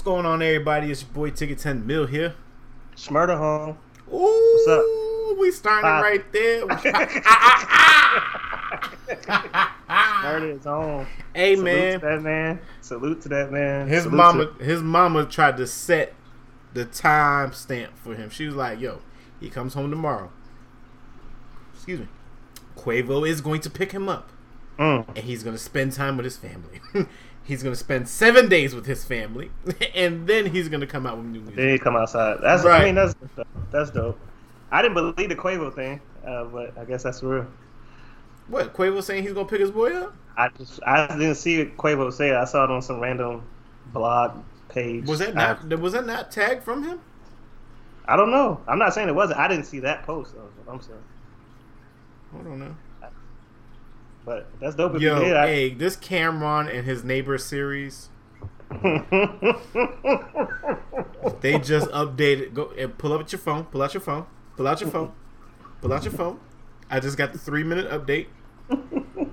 What's going on, everybody? It's your boy Ticket 10 Mill here. Shmurda home. Ooh, What's up? We starting Pop. right there. Shmurda is home. hey Salute man, to that man. Salute to that man. his Salute mama, to- his mama tried to set the time stamp for him. She was like, "Yo, he comes home tomorrow. Excuse me. Quavo is going to pick him up, Mm. and he's going to spend time with his family. he's going to spend seven days with his family, and then he's going to come out with new music." They come outside. That's. Right. I mean, that's that's dope. I didn't believe the Quavo thing, uh, but I guess that's real. What Quavo saying he's going to pick his boy up? I just I didn't see Quavo say it. I saw it on some random blog page. Was that not? was that not tagged from him? I, I don't know. I'm not saying it wasn't. I didn't see that post. Though, I'm saying. I don't know. But that's dope. If Yo, did. I- hey, this Cameron and his neighbor series, they just updated. Go and pull up at your phone. Pull out your phone. Pull out your phone. Pull out your phone. I just got the three minute update.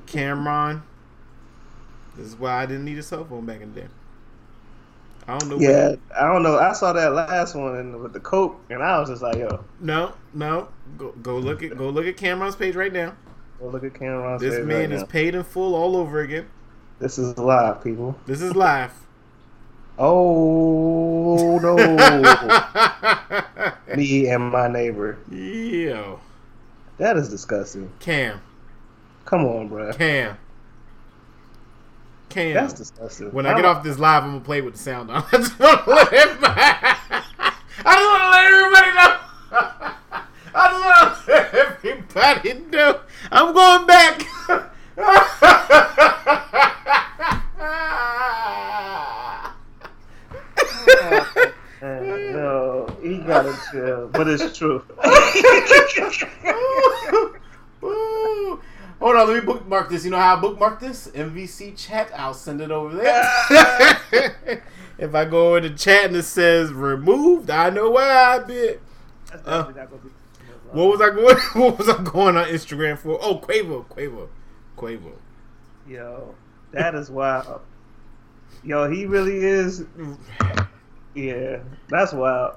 Cameron. This is why I didn't need a cell phone back in the day. I don't know. yeah, I don't know. I saw that last one with the coke, and I was just like, yo, No, no. Go, go look at go look at Cameron's page right now. Go look at Cameron. This man is paid in full all over again. This is live, people. This is live. Oh no, me and my neighbor. Yo, That is disgusting. Cam, Come on, bro. Cam, Cam. That's disgusting. when I get off this live, I'm gonna play with the sound on. I just want to let everybody. I just want to let everybody know. I just want to let everybody know. I'm going back. Man, no, he gotta chill, but it's true. Hold on, let me bookmark this. You know how I bookmark this? MVC chat. I'll send it over there. if I go in the chat and it says removed, I know where I've been. That's Uh, not gonna be- What was I going? What was I going on Instagram for? Oh, Quavo, Quavo, Quavo. Yo, that is wild. Yo, he really is. Yeah, that's wild.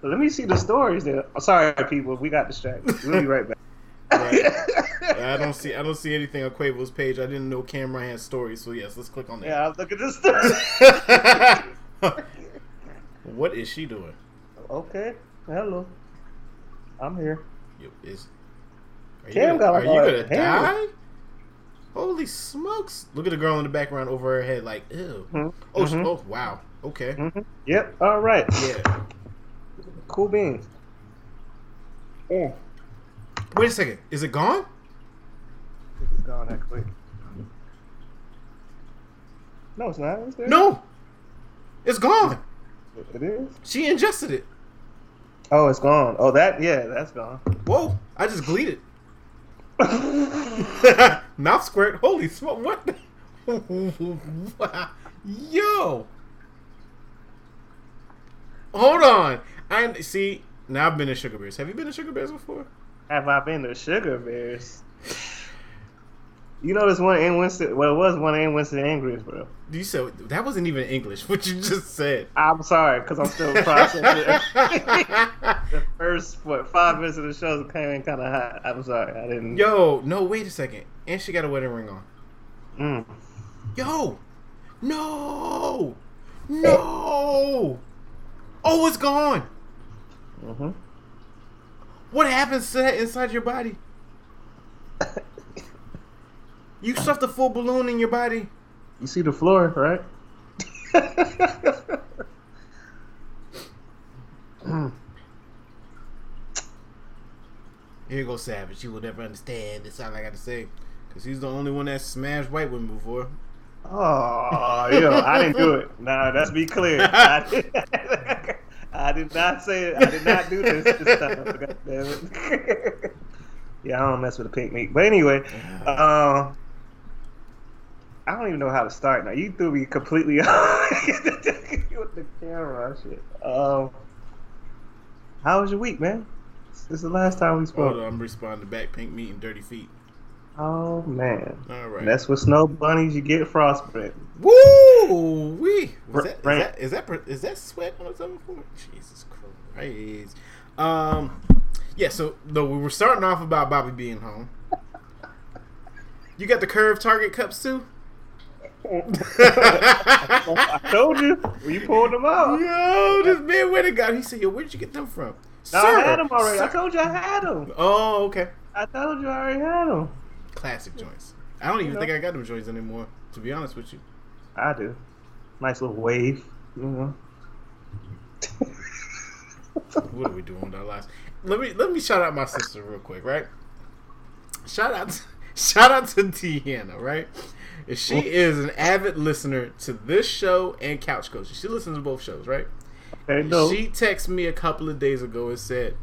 But let me see the stories there. Oh, sorry, people, we got distracted. We'll be right back. Right. I don't see. I don't see anything on Quavo's page. I didn't know Cameron had stories. So yes, let's click on that. yeah, look at this story. what is she doing? okay, hello. I'm here. Yo, is are you Cam gonna, got are you gonna die? Holy smokes! Look at the girl in the background over her head, like ew. Mhm, Oh, mhm. oh wow. Okay. Mhm. Yep. All right. Yeah. Cool beans. Yeah. Wait a second. Is it gone? It's gone that quick. No, it's not. It's there. No. It's gone. It is. She ingested it. Oh, it's gone. Oh, that. Yeah, that's gone. Whoa! I just gleated. Mouth squirt. Holy smoke! What? the- Yo. Hold on. I see. Now I've been to Sugar Bears. Have you been to Sugar Bears before? Have I been to Sugar Bears? You know, this one in Winston. Well, it was one in Winston and Greensboro. You said that wasn't even English. What you just said. I'm sorry, because I'm still processing. the first what five minutes of the show came in kind of hot. I'm sorry, I didn't. Yo, no, wait a second. And she got a wedding ring on. Mm. Yo, no, no. Oh, it's gone. hmm What happens to that inside your body? You stuffed a full balloon in your body. You see the floor, right? Here goes Savage. You will never understand. That's all I got to say. Because he's the only one that smashed white women before. Oh, yo, I didn't do it. Nah, let's be clear. I did, I did not say it. I did not do this this time. God damn it. yeah, I don't mess with the pink meat. But anyway, uh, I don't even know how to start now. You threw me completely off with the camera shit. Um, how was your week, man? This is the last time we spoke. Hold on, I'm responding back. Pink meat and dirty feet. Oh man, All right. that's what snow bunnies you get frostbite. Woo! Ooh, we was that, is that is that is that sweat on point? Jesus Christ. Um, yeah. So no, we were starting off about Bobby being home. You got the curved Target cups too. I told you when you pulled them out. Yo, this man went and got. He said, "Yo, where'd you get them from?" No, Sir, I had them already. I told you I had them. Oh, okay. I told you I already had them. Classic joints. I don't even You know? think I got them joints anymore. To be honest with you. I do. Nice little wave. You know. what are we doing with our lives? Let me let me shout out my sister real quick, right? Shout out, to, shout out to Deanna, right? And She is an avid listener to this show and Couch Coach. She listens to both shows, right? Okay, no. She texted me a couple of days ago and said,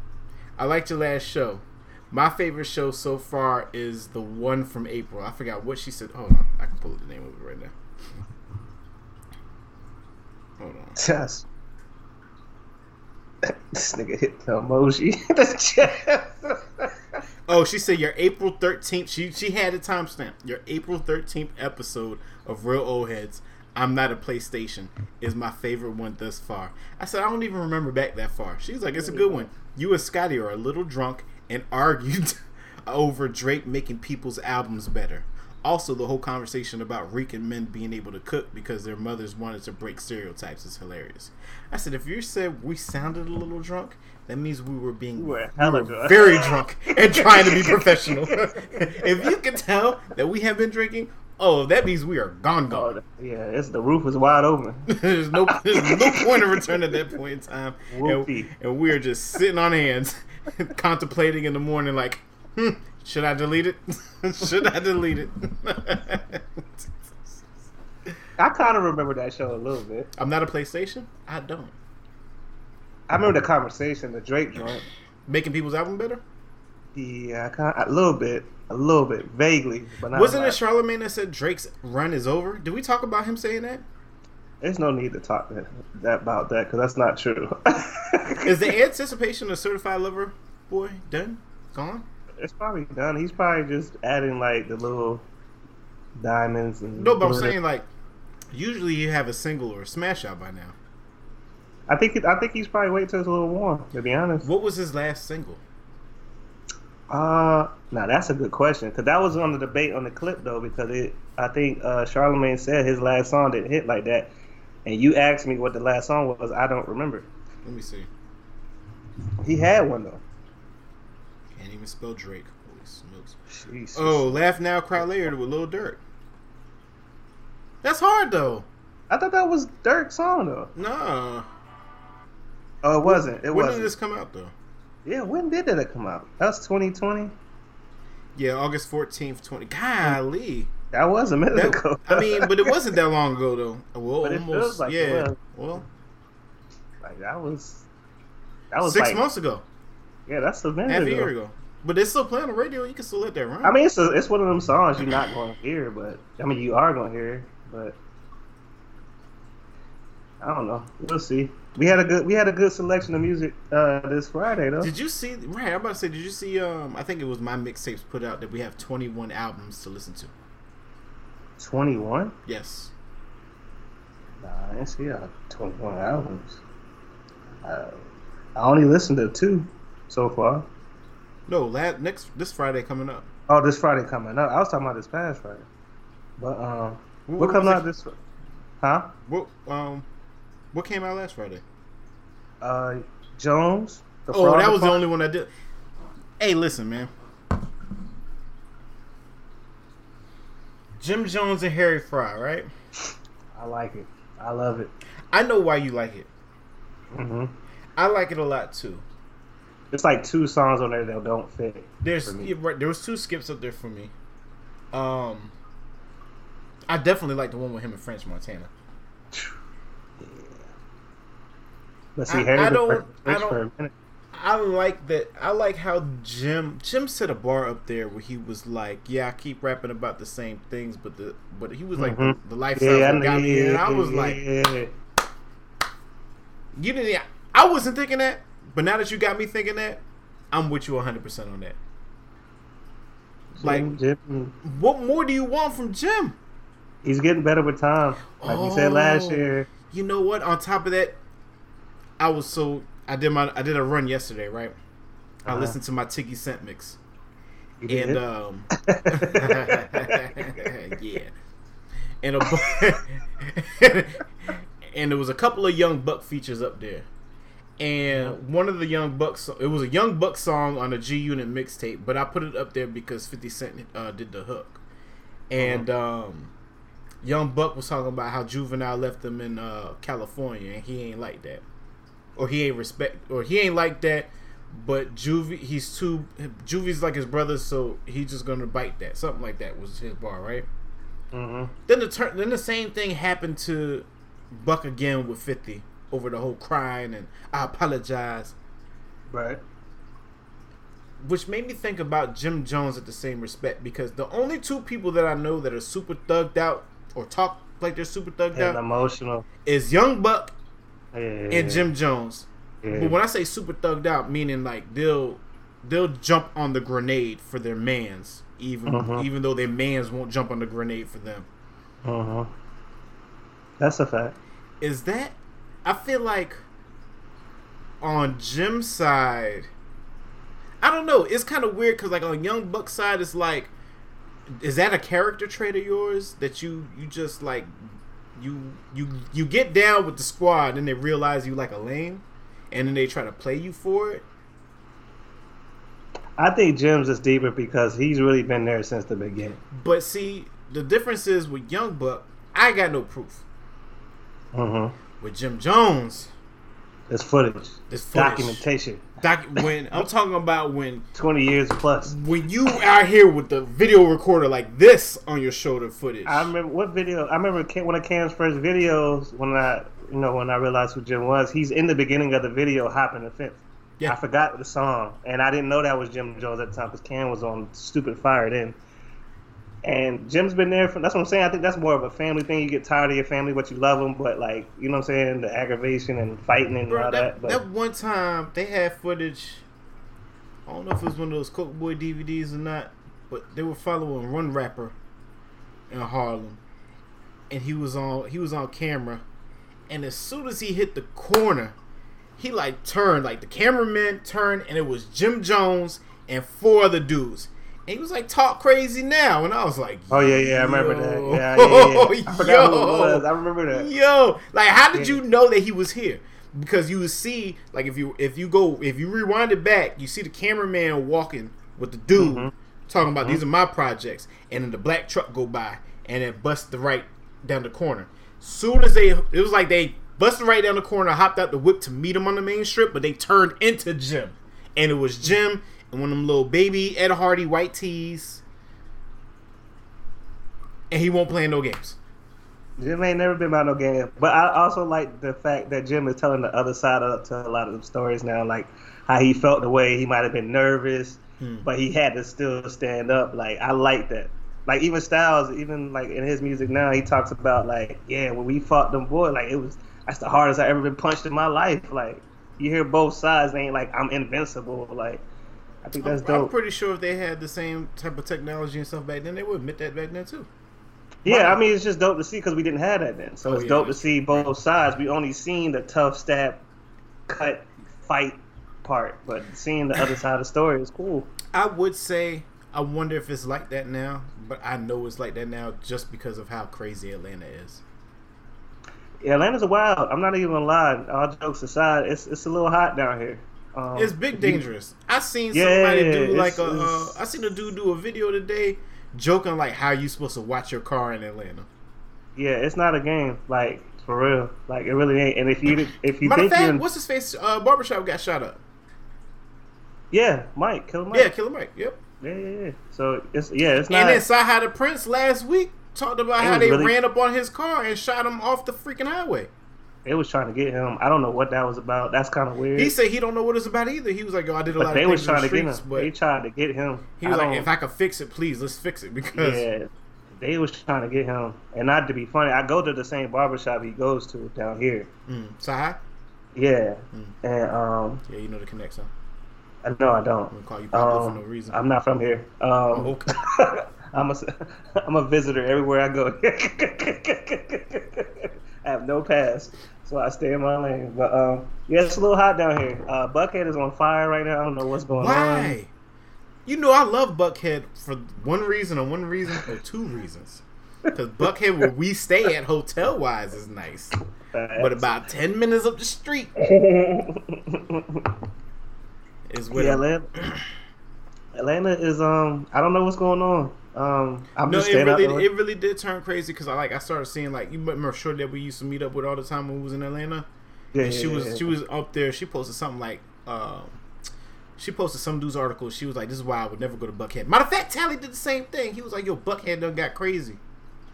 "I liked your last show. My favorite show so far is the one from April. I forgot what she said. Hold on, I can pull up the name of it right now. Hold on. Yes. this nigga hit the emoji. Oh, she said your April thirteenth. She she had a timestamp. Your April thirteenth episode of Real Old Heads. I'm not a PlayStation is my favorite one thus far. I said I don't even remember back that far. She's like, it's a good one. You and Scotty are a little drunk and argued over Drake making people's albums better. Also, the whole conversation about Rican men being able to cook because their mothers wanted to break stereotypes is hilarious. I said, if you said we sounded a little drunk, that means we were being We were we were very drunk and trying to be professional. if you can tell that we have been drinking, oh, that means we are gone, Oh, gone. yeah, it's the roof is wide open. there's no there's no point of return at that point in time, and, and we are just sitting on hands, contemplating in the morning, like, hmm, should I delete it? should I delete it? I kind of remember that show a little bit. I'm not a PlayStation. I don't. I remember the conversation, the Drake joint. Making people's album better. Yeah, I kind a little bit, a little bit, vaguely, but Wasn't it. Charlemagne that said Drake's run is over? Did we talk about him saying that? There's no need to talk that, that about that because that's not true. Is the anticipation of Certified Lover Boy done? Gone? It's probably done. He's probably just adding like the little diamonds and. No, but I'm saying like, usually you have a single or a smash out by now. I think it, I think he's probably waiting till it's a little warm. To be honest. What was his last single? Uh, now that's a good question because that was on the debate on the clip though because it. I think uh, Charlemagne said his last song didn't hit like that, and you asked me what the last song was. I don't remember. Let me see. He had one though. Spell Drake. Holy smokes. Jesus. Oh, Laugh Now, Cry Later with Lil Durk. That's hard though. I thought that was Durk's song though. Nah. Oh, it wasn't. It when wasn't. did this come out though? Yeah, when did that come out? That was 2020. Yeah, August 14th, 20. Golly. That was a minute That- ago. I mean, but it wasn't that long ago though. Well, But almost. like yeah. Well, like that was. That was six like, months ago. Yeah, that's a minute Half a year ago. But it's still playing on the radio. You can still let that run. I mean, it's a, it's one of them songs you're not going to hear, but I mean, you are going to hear, but I don't know. We'll see. We had a good we had a good selection of music uh, this Friday though. Did you see? Right, I'm about to say. Did you see? Um, I think it was my mixtapes put out that we have 21 albums to listen to. Twenty one? Yes. Nah, I didn't see uh, twenty one albums. Uh, I only listened to two so far. No, last next this Friday coming up. Oh, this Friday coming up. I was talking about this past Friday, but um, What, what coming out this? Huh? What um, what came out last Friday? Uh, Jones. The Oh, that was the only one I did. Hey, listen, man. Jim Jones and Harry Fraud, right? I like it. I love it. I know why you like it. hmm I like it a lot too. It's like two songs on there that don't fit. There's For right, there was two skips up there for me. Um, I definitely like the one with him and French Montana. But see, I- I don't- I don't- I like that. I like how Jim Jim set a bar up there where he was like, "Yeah, I keep rapping about the same things, but the but he was like Mhm. the, the lifestyle Yeah, got me. And I was yeah, like, yeah. "You didn't." I wasn't thinking that, but now that you got me thinking that, I'm with you 100 percent on that. Like- Jim, Jim, What more do you want from Jim? He's getting better with time. Like we said last Oh. year. You know what? On top of that, I was so I did my I did a run yesterday, right? I Uh-huh. listened to my Tiki Scent mix. And um yeah and a bu- and there was a couple of young buck features up there and one of the young bucks it was a young buck song on a g unit mixtape but i put it up there because 50 cent uh, did the hook and um young buck was talking about how juvenile left him in uh california and he ain't like that or he ain't respect or he ain't like that but Juvie, he's too. Juvie's like his brother, so he's just gonna bite that. Something like that was his bar, right? Mhm. Then the turn, then the same thing happened to Buck again with Fifty over the whole crying and I apologize, Right. which made me think about Jim Jones at the same respect because the only two people that I know that are super thugged out or talk like they're super thugged And out emotional. is Young Buck Yeah. and Jim Jones. Yeah. But when I say super thugged out, meaning like they'll they'll jump on the grenade for their mans, even Mhm. even though their mans won't jump on the grenade for them. Uh huh. That's a fact. Is that? I feel like on Jim's side, I don't know. It's kind of weird because like on Young Buck's side, it's like, is that a character trait of yours that you you just like you you you get down with the squad and they realize you like a lame, and then they try to play you for it. I think Jim's is deeper because he's really been there since the beginning. But see, the difference is with Young Buck, I got no proof. Mm-hmm. With Jim Jones, There's footage, There's footage. documentation, doc, when I'm talking about when twenty years plus. when you are here with the video recorder like this on your shoulder footage. I remember what video. I remember one of Cam's first videos when I, you know, when I realized who Jim was. He's in the beginning of the video hopping the fence. Yeah. I forgot the song, and I didn't know that was Jim Jones at the time because Cam was on Stupid Fire then. And Jim's been there for. That's what I'm saying. I think that's more of a family thing. You get tired of your family, but you love them. But like, you know what I'm saying? The aggravation and fighting and Bro, all that, that. But that one time they had footage. I don't know if it was one of those Coke Boy DVDs or not, but they were following one rapper in Harlem, and he was on he was on camera, and as soon as he hit the corner, he like turned like the cameraman turned, and it was Jim Jones and four other dudes. And he was like, "Talk crazy now," and I was like, oh yeah, yeah, I remember yo. that. Yeah, yeah, yeah. I forgot who it was. I remember that. Yo, like, how did Yeah. you know that he was here? Because you would see, like, if you if you go if you rewind it back, you see the cameraman walking with the dude Mhm. talking about these are my projects, and then the black truck go by and it bust the right down the corner. Soon as they, it was like they busted right down the corner, hopped out the whip to meet him on the main strip, but they turned into Jim, and it was Jim and one of them little baby Ed Hardy white tees, and he won't play in no games. Jim ain't never been about no game. But I also like the fact that Jim is telling the other side of to a lot of the stories now, like how he felt the way he might have been nervous, Hmm. but he had to still stand up. Like I like that. Like even Styles, even like in his music now, he talks about like, yeah, when we fought them boy, like it was that's the hardest I ever been punched in my life. Like you hear both sides, ain't like I'm invincible. Like I think that's I'm, I'm pretty sure if they had the same type of technology and stuff back then, they would admit that back then too. Yeah, I mean it's just dope to see because we didn't have that then. So Oh, it's yeah. dope to see both sides. We only seen the tough stab, cut, fight part, but seeing the other side of the story is cool. I would say I wonder if it's like that now, but I know it's like that now just because of how crazy Atlanta is. Yeah, Atlanta's wild. I'm not even gonna lie. All jokes aside, it's it's a little hot down here. Um, It's big dangerous. I seen Yeah, somebody do it's- like a. Uh, I seen a dude do a video today, joking like how you supposed to watch your car in Atlanta. Yeah, it's not a game. Like for real. Like it really ain't. And if you if you Matter think fact, what's his face? Uh, barbershop got shot up. yeah, Mike, kill Mike. Yeah, Killer Mike. Yep. yeah, yeah, yeah. So it's yeah, it's not. And then Saha the Prince last week talked about how they really- ran up on his car and shot him off the freaking highway. It was trying to get him. I don't know what that was about. That's kind of weird. He said he don't know what it's about either. He was like, "Oh, I did a but lot they of was things in trying to get him. but they tried to get him. he was I like, if I could fix it, please, let's fix it because Yeah, they was trying to get him, and not to be funny, I go to the same barbershop he goes to down here. mm, Yeah, Mm. and um, yeah, you know the connection. I no, I don't. gonna call you Pablo for Um, no reason. I'm not from here. Um, Oh, okay. I'm a I'm a visitor everywhere I go. I have no pass, so I stay in my lane. But um, yeah, it's a little hot down here. Uh, Buckhead is on fire right now. I don't know what's going on. Why? on. You know I love Buckhead for one reason or one reason or two reasons. Because Buckhead, where we stay at hotel wise, is nice. But about ten minutes up the street is where yeah, Atlanta, Atlanta is um. I don't know what's going on. Um, I'm no, just it really, it really did turn crazy because I like I started seeing like you remember sure that we used to meet up with all the time when we was in Atlanta. yeah, and she yeah, was yeah. she was up there. She posted something like, um, she posted some dude's article. She was like, "This is why I would never go to Buckhead." Matter of fact, Tally did the same thing. He was like, "Yo, Buckhead done got crazy."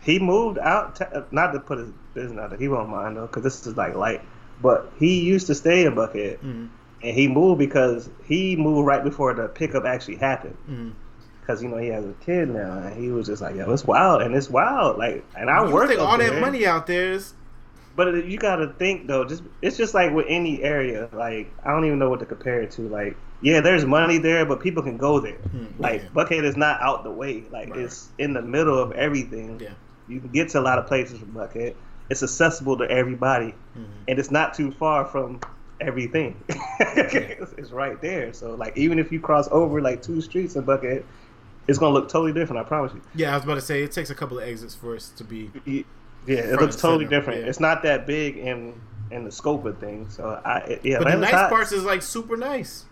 He moved out, to, not to put his business out there. He won't mind though, because this is like light. But he used to stay in Buckhead, Mm-hmm. and he moved because he moved right before the pickup actually happened. Mm-hmm. Because you know he has a kid now, and he was just like, "Yo, it's wild," and it's wild. Like, and I you work think all that money out there is But you got to think though. Just it's just like with any area. Like I don't even know what to compare it to. Like yeah, there's money there, but people can go there. Hmm, Like yeah. Buckhead is not out the way. Like Right. it's in the middle of everything. Yeah. You can get to a lot of places from Buckhead. It's accessible to everybody, Mhm. and it's not too far from everything. it's, it's right there. So like even if you cross over like two streets in Buckhead, it's gonna look totally different. I promise you. Yeah, I was about to say it takes a couple of exits for us to be. Yeah, it looks totally center, different. yeah. It's not that big in in the scope of things. So I yeah, But the nice hot. parts is like super nice.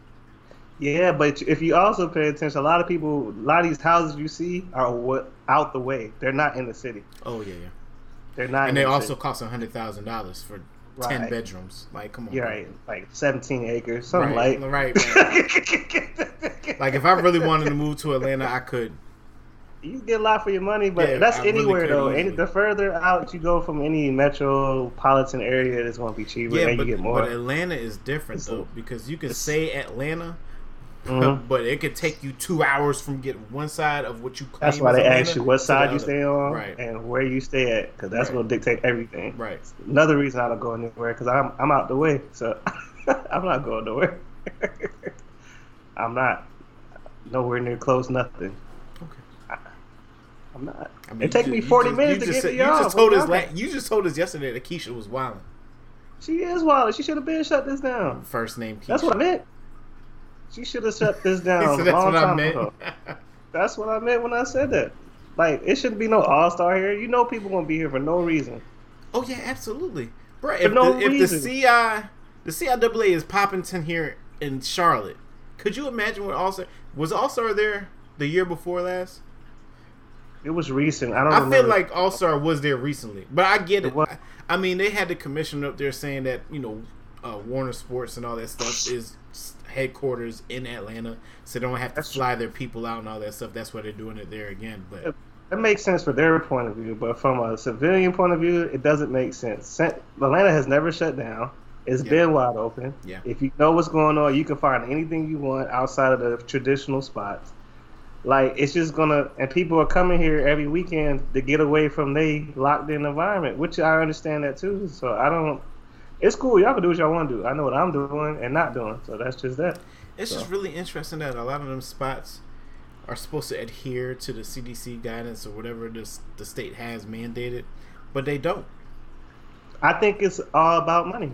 Yeah, but if you also pay attention, a lot of people, a lot of these houses you see are what out the way. They're not in the city. Oh yeah, yeah. They're not. And in they the also city. cost a hundred thousand dollars for ten bedrooms. Like, come on. You're right, like 17 acres, something Right, like. right, Like, if I really wanted to move to Atlanta, I could. you get a lot for your money, but Yeah, that's I anywhere could though. Any, the further out you go from any metropolitan area, it's going to be cheaper, Yeah, and but, you get more. but Atlanta is different It's- though because you can say Atlanta, Mhm. but it could take you two hours from getting one side of what you claim. That's why they ask you what side you other. stay on Right. and where you stay at, because that's Right. going to dictate everything. Right. Another reason I don't go anywhere because I'm I'm out the way, so I'm not going nowhere. I'm not nowhere near close. Nothing. Okay. I'm not. I mean, it take you me 40 just- minutes to get said- to You y'all. just told us. La- you just told us yesterday that Keisha was wilding. She is wild. She should have been shut this down. First name Keisha. That's what I meant. She should have shut this down a that's long what I time meant. ago. That's what I meant when I said that. Like it shouldn't be no all star here. You know people gonna be here for no reason. oh yeah, absolutely, bro. If, no the, if the. CI, the CIAA is Poppington here in Charlotte, could you imagine what All Star was All Star there the year before last? It was recent. I don't. I feel like All Star was there recently, but I get It it. was. I mean, they had the commissioner up there saying that you know uh, Warner Sports and all that stuff is headquarters in Atlanta, so they don't have to That's fly their people out and all that stuff. That's why they're doing it there again. But That makes sense for their point of view, but from a civilian point of view, it doesn't make sense. Atlanta has never shut down. It's Yeah. been wide open. Yeah. If you know what's going on, you can find anything you want outside of the traditional spots. Like it's just gonna, and people are coming here every weekend to get away from they locked in environment, which I understand that too. So I don't. It's cool. Y'all can do what y'all want to do. I know what I'm doing and not doing. So that's just that. it's just really interesting that a lot of them spots are supposed to adhere to the CDC guidance or whatever this the state has mandated, but they don't. I think it's all about money.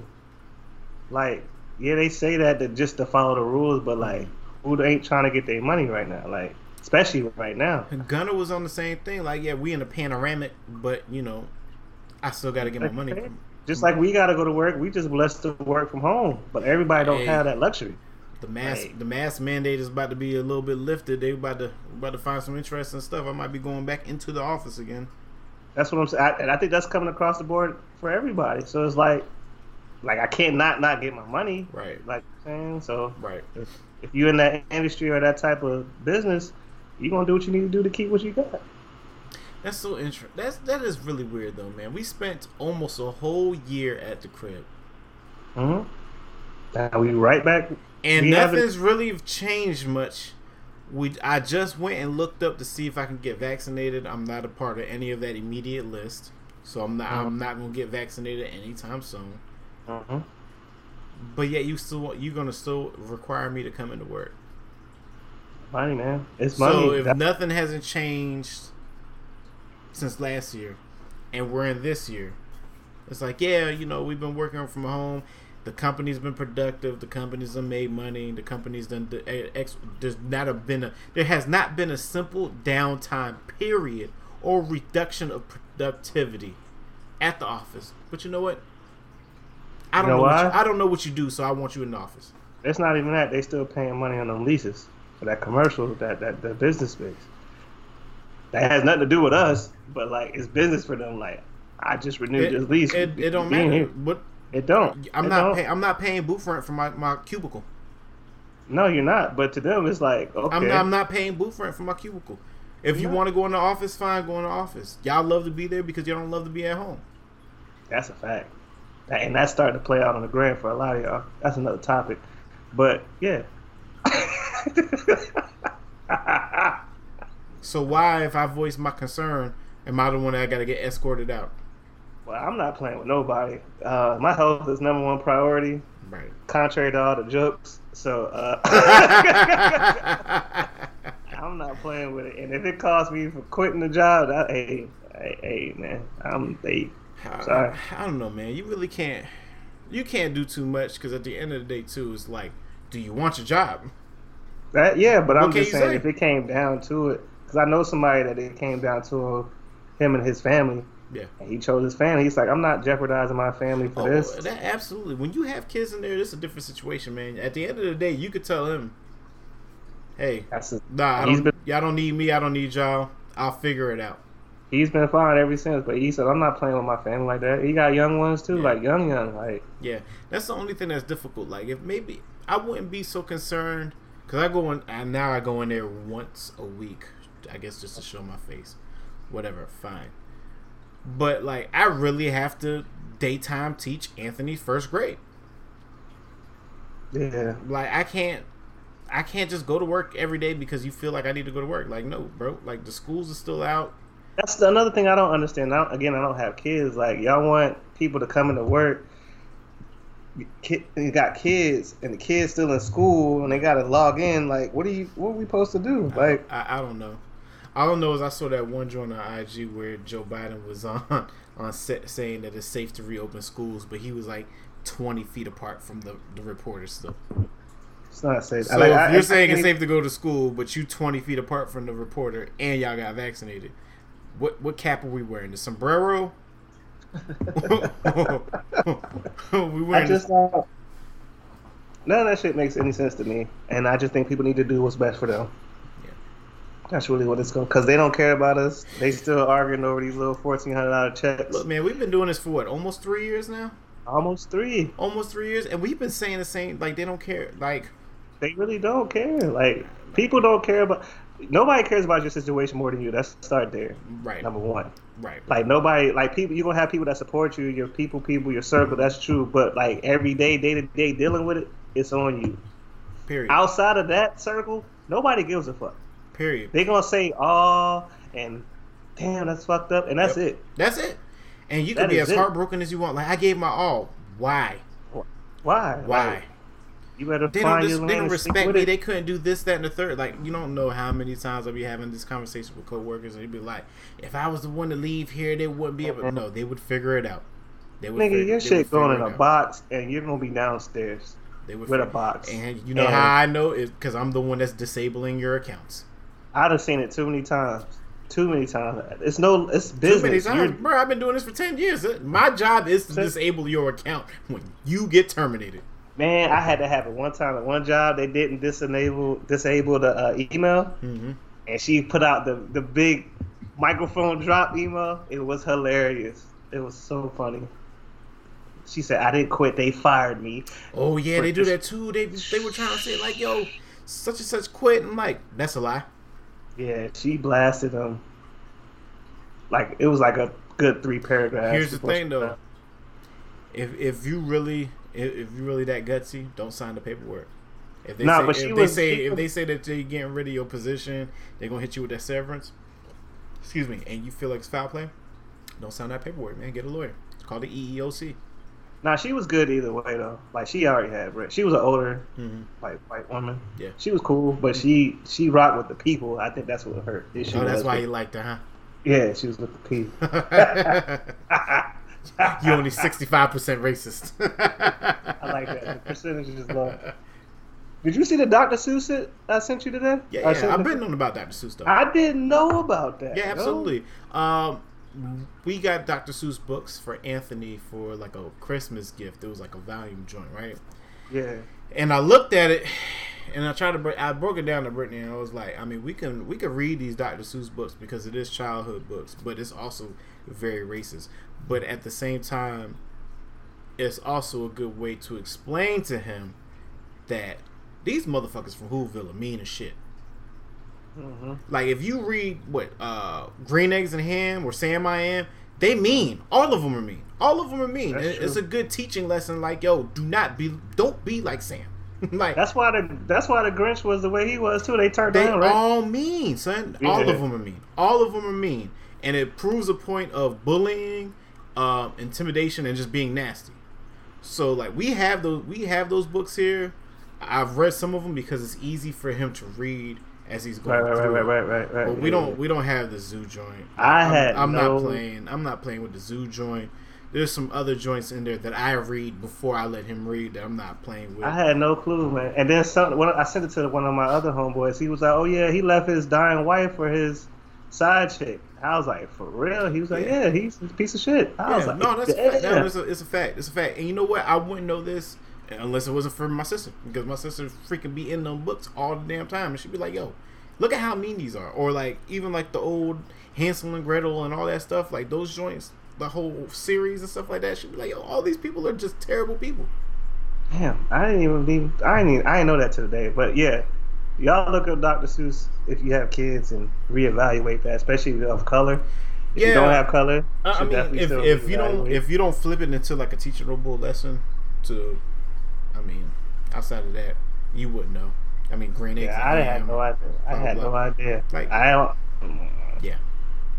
Like, yeah, they say that to, just to follow the rules, but like, who ain't trying to get their money right now? Like, especially right now. Gunner was on the same thing. Like, yeah, we in a panoramic, but you know, I still got to get my money. Okay. From, Just like we gotta go to work, we just blessed to work from home, but everybody don't Hey. have that luxury. the mask, Right. the mask mandate is about to be a little bit lifted. They about to about to find some interesting stuff. I might be going back into the office again. That's what I'm saying, I, and I think that's coming across the board for everybody. So it's like, like I can't not not get my money, Right, like saying. So right. if, if you're in that industry or that type of business, you're gonna do what you need to do to keep what you got. That's so interesting. That's that is really weird though, man. We spent almost a whole year at the crib, hmm Now we right back. and We haven't- nothing's really changed much. We I just went and looked up to see if I can get vaccinated. I'm not a part of any of that immediate list, so I'm not. I'm not gonna get vaccinated anytime soon. Mhm. But yet, you still you're gonna still require me to come into work. Money, man. It's money. So if That- nothing hasn't changed since last year, and we're in this year, it's like yeah, you know, we've been working from home. The company's been productive. The company's done made money. The company's done. the- eh, Ex, there's not have been a. There has not been a simple downtime period or reduction of productivity at the office. But you know what? I don't You know. know what you. I don't know what you do, so I want you in the office. it's not even that. They still paying money on them leases for that commercial, that that the business space. That has nothing to do with us, but like it's business for them. Like I just renewed It, this lease. it, it don't matter. here. What It don't. I'm It not don't. pay, I'm not paying booth rent for my, my cubicle. No, you're not. But to them, it's like okay. I'm, not, I'm not paying booth rent for my cubicle. If you Yeah. want to go in the office, fine, go in the office. Y'all love to be there because y'all don't love to be at home. That's a fact. And that's starting to play out on the ground for a lot of y'all. That's another topic. But yeah. So why, if I voice my concern, am I the one that got to get escorted out? well, I'm not playing with nobody. Uh, my health is number one priority, Right. contrary to all the jokes. So uh, I'm not playing with it. And if it costs me for quitting the job, that hey, hey, hey man, I'm hey, Sorry. I, I don't know, man. You really can't. You can't do too much because at the end of the day, too, it's like, do you want your job? that yeah. But I'm just saying, say? if it came down to it, because I know somebody that it came down to him and his family. Yeah. And he chose his family. He's like, I'm not jeopardizing my family for Oh, this. that absolutely. When you have kids in there, it's a different situation, man. At the end of the day, you could tell him, "Hey, That's a, nah, I don't, been- y'all don't need me. I don't need y'all. I'll figure it out." he's been fine ever since. But he said, I'm not playing with my family like that. He got young ones too, Yeah. like young, young. Like Yeah, that's the only thing that's difficult. Like, if maybe I wouldn't be so concerned because I go in and now I go in there once a week. I guess just to show my face, whatever. Fine, but like I really have to daytime teach Anthony first grade. yeah, Like I can't. I can't just go to work every day because you feel like I need to go to work. Like no, bro. Like the schools are still out. that's another thing I don't understand. I don't, again, I don't have kids. Like y'all want people to come into work. You got kids, and the kids still in school, and they got to log in. Like, what are you? What are we supposed to do? Like, I, I don't know. All I know is I saw that one joint on IG where Joe Biden was on on set saying that it's safe to reopen schools, but he was like twenty feet apart from the, the reporters still. it's not safe. So Like, if I- you're I saying it's safe to go to school, but you twenty feet apart from the reporter and y'all got vaccinated, what what cap are we wearing? The sombrero? we I wearing just don't. None of that shit makes any sense to me, and I just think people need to do what's best for them. That's really what it's going. Because they don't care about us. They still arguing over these little fourteen hundred dollar checks. Look, man, we've been doing this for what almost three years now. Almost three. Almost three years, and we've been saying the same. Like they don't care. Like They really don't care. Like people don't care about. Nobody cares about your situation more than you. Let's start there. right, Number one. right. Like nobody, like people, you're gonna have people that support you, your people, people, your circle. That's true. But like every day, day to day, dealing with it, it's on you. Period. Outside of that circle, nobody gives a fuck. Period. They're gonna say oh and damn that's fucked up and that's Yep. it. That's it. And you can That be as it. heartbroken as you want. Like I gave my all. Why? Why? Why? Like, you better They don't. find Just, your they don't respect me. it. They couldn't do this, that, and the third. Like you don't know how many times I'll be having this conversation with coworkers, and you'd be like, "If I was the one to leave here, they wouldn't be able." To No, they would figure it out. They would. Nigga, fig- your shit going in a out. box and you're gonna be downstairs They would with a box. And you know And- how I know is because I'm the one that's disabling your accounts. I'd have seen it too many times. Too many times. It's no. It's business. Too many You're- times, bro. I've been doing this for ten years. My job is to disable your account when you get terminated. Man, I had to have it one time at one job. They didn't disable disable the uh, email, hmm and she put out the the big microphone drop email. It was hilarious. It was so funny. She said, "I didn't quit. They fired me." Oh yeah, they do that too. They they were trying to say like, yo, such and such quit. I'm like, that's a lie. Yeah, she blasted them. Like it was like a good three paragraphs. Here's the thing though. If if you really if, if you really that gutsy, don't sign the paperwork. If they Nah, say, but if she they was- say she if was- they say that they're getting rid of your position, they're gonna hit you with that severance. Excuse me, and you feel like it's foul play, don't sign that paperwork, man. Get a lawyer. Call the EEOC. Nah, she was good either way though. Like she already had. She was an older Mm-hmm. like white woman. Yeah. She was cool, but she she rocked with the people. I think that's what her issue Oh, that's why you liked her, huh? Yeah, she was with the people. you only sixty five percent racist. I like that. The percentage is low. Did you see the Dr. Seuss it I sent you today? Yeah, I yeah. I've been on about Dr. Seuss though. I didn't know about that. Yeah, absolutely. Um, we got Dr. Seuss books for Anthony for like a Christmas gift. It was like a volume joint, right? Yeah. And I looked at it, and I tried to break. I broke it down to Brittany, and I was like, I mean, we can we can read these Dr. Seuss books because it is childhood books, but it's also very racist. But at the same time, it's also a good way to explain to him that these motherfuckers from Whoville are mean as shit. Hmm Like if you read what uh Green Eggs and Ham or Sam I Am, they mean. All of them are mean. All of them are mean. And It's a good teaching lesson. Like yo, do not be, don't be like Sam. like That's why the that's why the Grinch was the way he was too. They turned they on right. all mean, son. All of them are mean. All of them are mean, and it proves a point of bullying, um, intimidation, and just being nasty. So like we have those we have those books here. I've read some of them because it's easy for him to read as he's going right, right, through. right, right, right, right, right. But we don't we don't have the zoo joint. I I'm, had I'm no- not playing. I'm not playing with the zoo joint. There's some other joints in there that I read before I let him read that I'm not playing with. I had no clue, man. And then some, when I sent it to one of my other homeboys, he was like, "Oh yeah, he left his dying wife for his side chick." I was like, "For real?" He was like, Yeah. "Yeah, he's a piece of shit." I was like, no, that's a fact. No, it's, a, it's a fact. It's a fact. And you know what? I wouldn't know this unless it wasn't for my sister because my sister freaking be in them books all the damn time, and she'd be like, "Yo, look at how mean these are," or like even like the old Hansel and Gretel and all that stuff, like those joints, the whole series and stuff like that. She'd be like, "Yo, all these people are just terrible people." Damn, I didn't even be. I didn't. Even, I didn't know that to the day. But yeah, y'all look up Dr. Seuss if you have kids and reevaluate that, especially of color. If you Yeah. don't have color, I I mean, if, if you don't if you don't flip it into like a teachable lesson, to, I mean, outside of that, you wouldn't know. I mean, green eggs. yeah, I ham, had no idea. I had blah. no idea. Like- I don't. Yeah,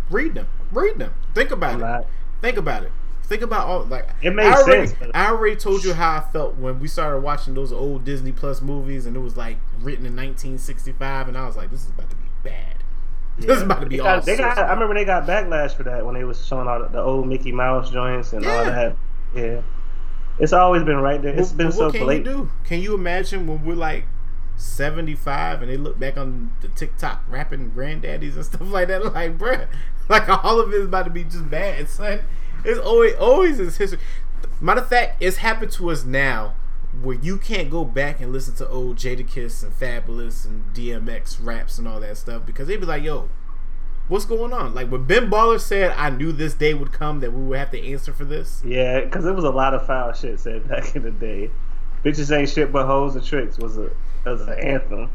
read them. Read them. Think about I'm it. not. Think about it. Think about all like It makes I already, sense, but- I already told you how I felt when we started watching those old Disney Plus movies, and it was like written in 1965, and I was like, this is about to be bad. This is about to be They got, they got, I remember they got backlash for that when they was showing all the, the old Mickey Mouse joints and all that. Yeah, it's always been right there. It's But- been but so what can blatant. you do? Can you imagine when we're like 75 and they look back on the TikTok rapping granddaddies and stuff like that? Like, bruh, like all of it is about to be just bad, son. It's always always is history. Matter of fact, it's happened to us now where you can't go back and listen to old Jadakiss and Fabolous and DMX raps and all that stuff because they'd be like, yo, what's going on? Like when Ben Baller said, I knew this day would come that we would have to answer for this. Yeah, because it was a lot of foul shit said back in the day. Bitches ain't shit but hoes and tricks was a was an anthem.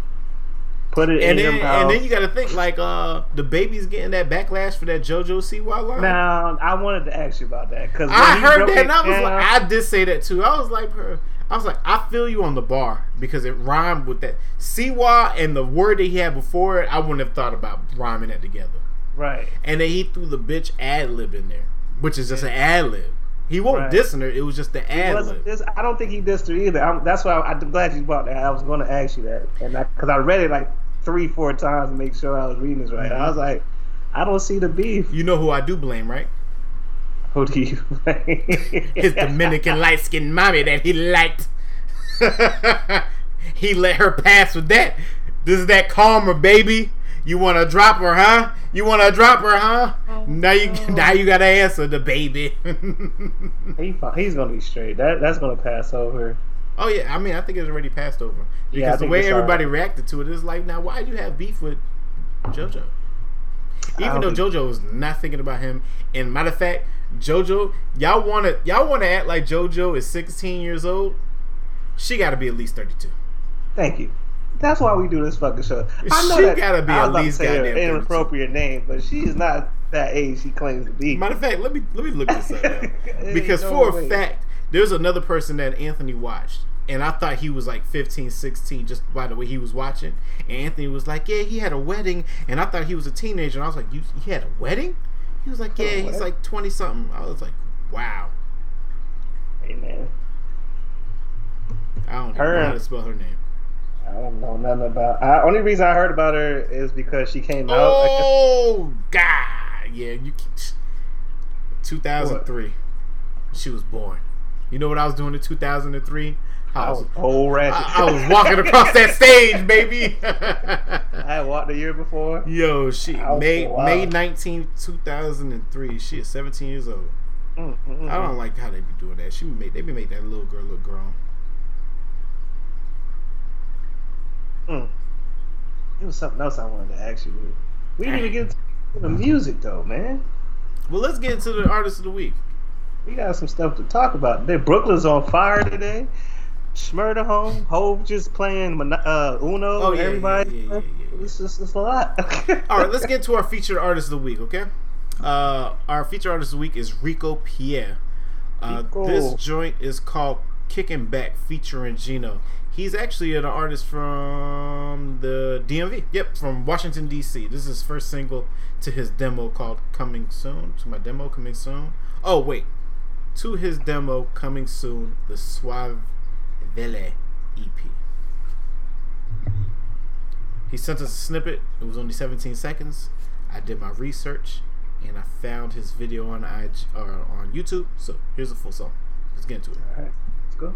Put it and in then your mouth. and then you got to think like uh the baby's getting that backlash for that JoJo Siwa line. now, I wanted to ask you about that because I heard that and I was like, I did say that too. I was like, her. I was like, I feel you on the bar because it rhymed with that Siwa and the word that he had before it. I wouldn't have thought about rhyming that together. Right. And then he threw the bitch ad lib in there, which is just an ad lib. He won't Right. dissing her. It was just the ad lib. I don't think he dissed her either. I'm, that's why I, I'm glad you brought that. I was going to ask you that, and because I, read it like three, four times to make sure I was reading this right. I was mm-hmm. like, I don't see the beef. You know who I do blame, right? Who do you? his Dominican light skinned mommy that he liked. he let her pass with that. This is that calmer, baby. You want to drop her, huh? You want to drop her, huh? Oh, now you now you got to answer the baby. he, he's gonna be straight. That that's gonna pass over. oh yeah, I mean I think it's already passed over because Yeah, the way everybody alright. reacted to it is like, now why do you have beef with JoJo? Even though JoJo was not thinking about him, and matter of fact, JoJo, y'all want to y'all want to act like JoJo is 16 years old. She got to be at least 32. Thank you. That's why we do this fucking show. I know She that gotta be I at least goddamn 32. inappropriate name, but she is not that age she claims to be. Matter of fact, let me let me look this up because no for a fact, there's another person that Anthony watched, and I thought he was like 15, 16 just by the way he was watching. And Anthony was like, "Yeah, he had a wedding," and I thought he was a teenager, and I was like, "You he had a wedding?" He was like, "Yeah, he's like 20 something." I was like, "Wow." Hey man, I don't Her- know how to spell her name. I don't know nothing about. I, only reason I heard about her is because she came out. Oh God, yeah, you. 2003, she was born. You know what I was doing in 2003? I I was, old ratchet. I, I was walking across that stage, baby. I had walked the year before. Yo, she May so May wild. 19, 2003. She is 17 years old. Mm, mm, mm, I don't like how they be doing that. She made they be make that little girl look grown. Mm. It was something else I wanted to ask you. We didn't even get to the music though, man. Well, let's get into the artist of the week. We got some stuff to talk about. Today, Brooklyn's on fire today. Shmurda home. Hov just playing uh, Uno. Oh, yeah, everybody. yeah, yeah. It's just it's a lot. All right, let's get to our featured artist of the week. Okay, uh, our featured artist of the week is Rico Pierre. Uh, Rico. this joint is called "Kicking Back" featuring Gino. He's actually an artist from the DMV. Yep, from Washington D.C. This is his first single to his demo called "Coming Soon." To my demo coming soon. Oh wait, to his demo coming soon. The Suave Vele EP. He sent us a snippet. It was only 17 seconds. I did my research and I found his video on IG or uh, on YouTube. So here's a full song. Let's get into it. Let's go.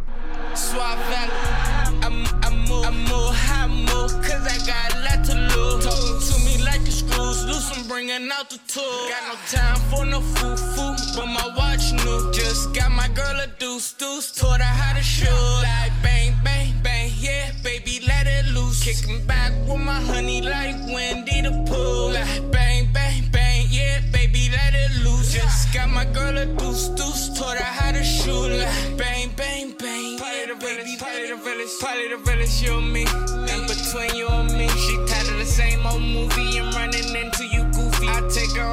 I'm, I'm more, I'm more, cause I got a lot to lose. Talking to me like the screws loose, I'm bringing out the tool. Got no time for no foo foo, but my watch new. Just got my girl a deuce deuce, taught her how to shoot. Like bang, bang, bang, yeah, baby, let it loose. Kicking back with my honey like Winnie the Pooh. Like bang, Just got my girl a deuce deuce, taught her how to shoot. Like bang, bang, bang, yeah, the village, probably the village, probably the village, you and me. In between you and me, she tired of the same old movie and running into you.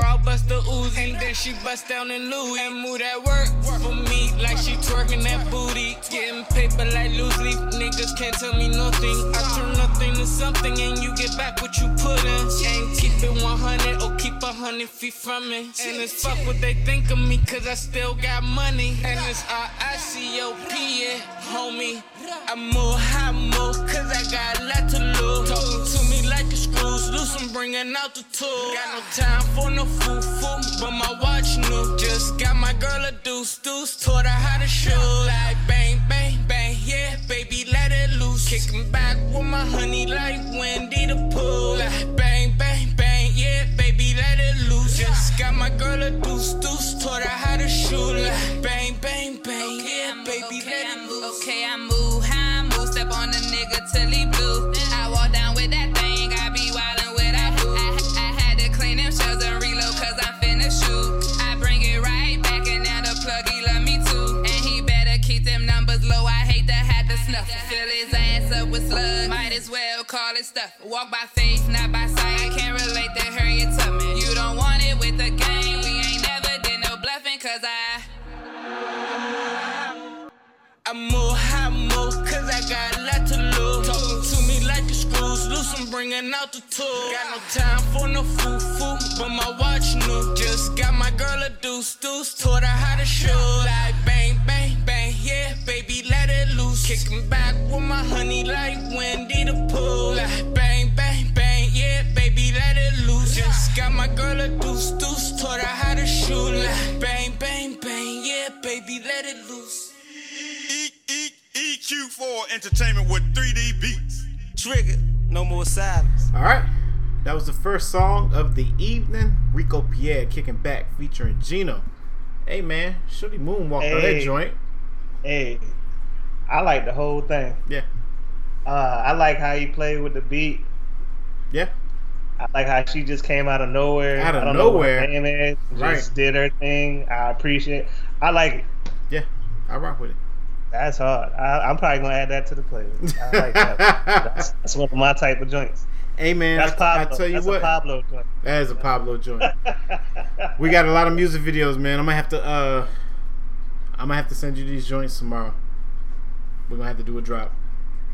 I bust the ooze, and then she bust down in Louis and move that work for me like she twerking that booty. Getting paper like loose leaf, niggas can't tell me nothing. I turn nothing to something, and you get back what you put in. Ain't keep it 100 or keep a hundred feet from me. And it's fuck what they think of me, cause I still got money. And it's R-I-C-O-P, yeah, homie. I'm more high more, cause I got a lot to lose. Talking the screws loose, I'm bringing out the tool. Got no time for no foo foo, but my watch new. Just got my girl a deuce deuce, taught her how to shoot. Like bang, bang, bang, yeah, baby, let it loose. Kicking back with my honey like Winnie the pool. Like bang, bang, bang, yeah, baby, let it loose. Just got my girl a deuce deuce, taught her how to shoot. Like bang, bang, bang, yeah, baby, let it loose. Okay, I move, how I move, step on the nigga till he blue. I hate to have to snuff. Fill his ass up with slugs, might as well call it stuff. Walk by faith, not by sight. I can't relate to Harriet Tubman. You don't want it with the game, we ain't never did no bluffing cause I. I'm more high more, cause I got a lot to lose. Talking to me like the screws loose, I'm bringing out the tool. Got no time for no foo foo, but my watch new. Just got my girl a deuce deuce, taught her how to shoot. Like bang, bang, let. Kicking back with my honey like Winnie the Pooh. Like bang, bang, bang, yeah, baby, let it loose. Just got my girl a deuce deuce, taught her how to shoot. Like bang, bang, bang, yeah, baby, let it loose. E- E- EQ4 Entertainment with 3D Beats. Trigger, no more silence. All right. That was the first song of the evening. Rico Pierre kicking back featuring Gino. Hey man, Shorty moonwalked on that joint. Hey, I like the whole thing. Yeah. Uh, I like how he played with the beat. Yeah. I like how she just came out of nowhere. Out of I don't nowhere. Know what her name is. Just Right. did her thing. I appreciate. It. I like it. Yeah. I rock with it. That's hard. I, I'm probably gonna add that to the playlist. I like that. that's, that's one of my type of joints. Hey man, That's I, I Pablo. tell you that's what, a Pablo joint. that is a Pablo joint. we got a lot of music videos, man. I'm gonna have to uh I'm gonna have to send you these joints tomorrow. We're gonna have to do a drop.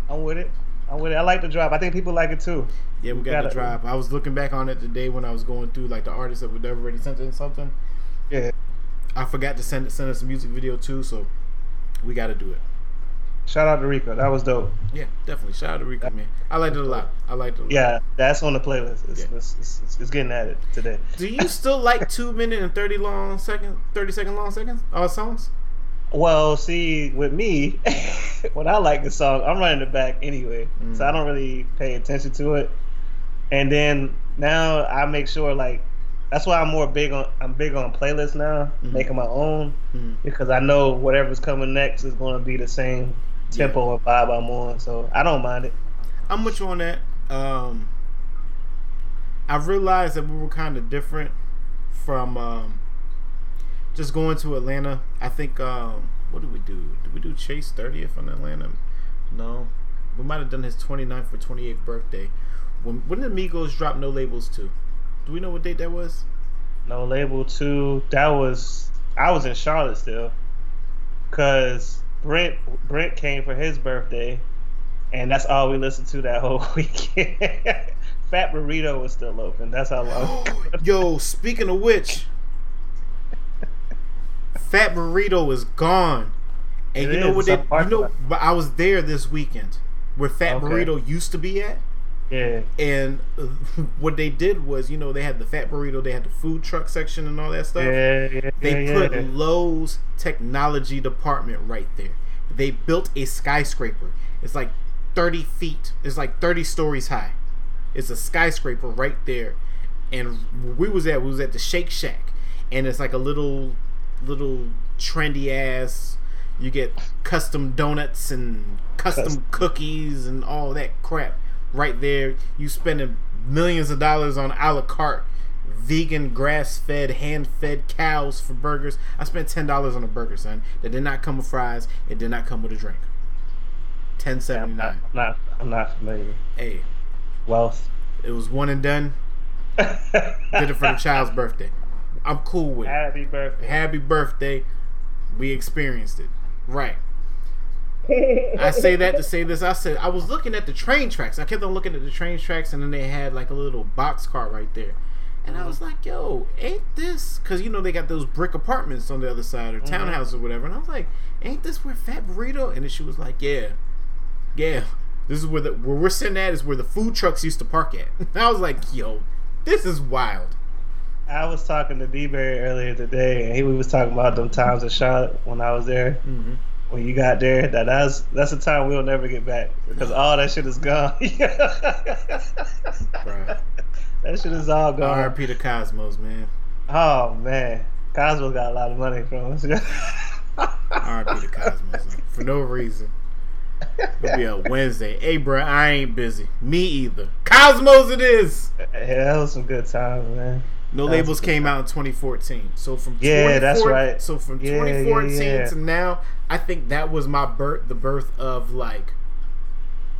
I'm with it. I'm with it. I like the drop. I think people like it too. Yeah, we got gotta- the drop. I was looking back on it today when I was going through like the artists that would already sent in something. Yeah. I forgot to send send us a music video too, so We got to do it. Shout out to Rico. That was dope. Yeah, definitely. Shout out to Rico, man. I liked it a lot. I liked it a lot. Yeah, that's on the playlist. It's, Yeah. it's, it's, it's, getting at it today. Do you still like two minute and thirty long second, thirty second long seconds? Uh, songs? Well, see, with me, when I like the song, I'm running it back anyway, so I don't really pay attention to it. And then now I make sure like that's why I'm more big on I'm big on playlists now, Mhm. making my own Mhm. because I know whatever's coming next is going to be the same tempo and vibe I'm on, so I don't mind it. I'm with you on that. Um, I realized that we were kind of different from um, just going to Atlanta. I think um, what did we do? Did we do Chase 30th in Atlanta? No, we might have done his 29th or 28th birthday. When when did Migos drop No Labels too? Do we know what date that was? No label two. That was I was in Charlotte still, cause Brent Brent came for his birthday, and that's all we listened to that whole weekend. Fat Burrito was still open. That's how long. Yo, speaking of which, Fat Burrito is gone. And It you know is. what they you know but I was there this weekend where Fat Okay. Burrito used to be at. yeah, And what they did was, you know, they had the Fat Burrito, they had the food truck section and all that stuff. yeah, yeah. They yeah, put yeah. Lowe's technology department right there. They built a skyscraper. It's like 30 feet. It's like 30 stories high. It's a skyscraper right there. And we was at we was at the Shake Shack, and it's like a little, little trendy ass. You get custom donuts and custom Custom. cookies and all that crap right there. You spending millions of dollars on a la carte vegan, grass fed, hand fed cows for burgers. I spent ten dollars on a burger, son. That did not come with fries. It did not come with a drink. Ten seventy I'm not, nine. I'm not. I'm not familiar. Hey, Wealth. it was one and done. Did it for the child's birthday. I'm cool with it. Happy birthday. Happy birthday. We experienced it. Right. I say that to say this. I said I was looking at the train tracks. I kept on looking at the train tracks, and then they had like a little box car right there. And I was mm-hmm. like, "Yo, ain't this?" Because you know they got those brick apartments on the other side or mm-hmm. townhouse or whatever. And I was like, "Ain't this where Fat Burrito?" And then she was like, "Yeah, yeah. This is where the where we're sitting at is where the food trucks used to park at." And I was like, "Yo, this is wild." I was talking to D-Berry earlier today, and he we was talking about them times in Charlotte when I was there. Mm-hmm. When you got there, that that's that's a time we'll never get back because all that shit is gone. That shit is all gone. R.I.P. to Cosmos, man. Oh man, Cosmos got a lot of money from us. R.I.P. to Cosmos man. for no reason. It'll be a Wednesday. Hey, bro, I ain't busy. Me either. Cosmos, it is. yeah, that was some good times, man. No That's labels came out in 2014. So from Yeah, that's right. So from Yeah, yeah, 2014 yeah. to now, I think that was my birth. The birth of like,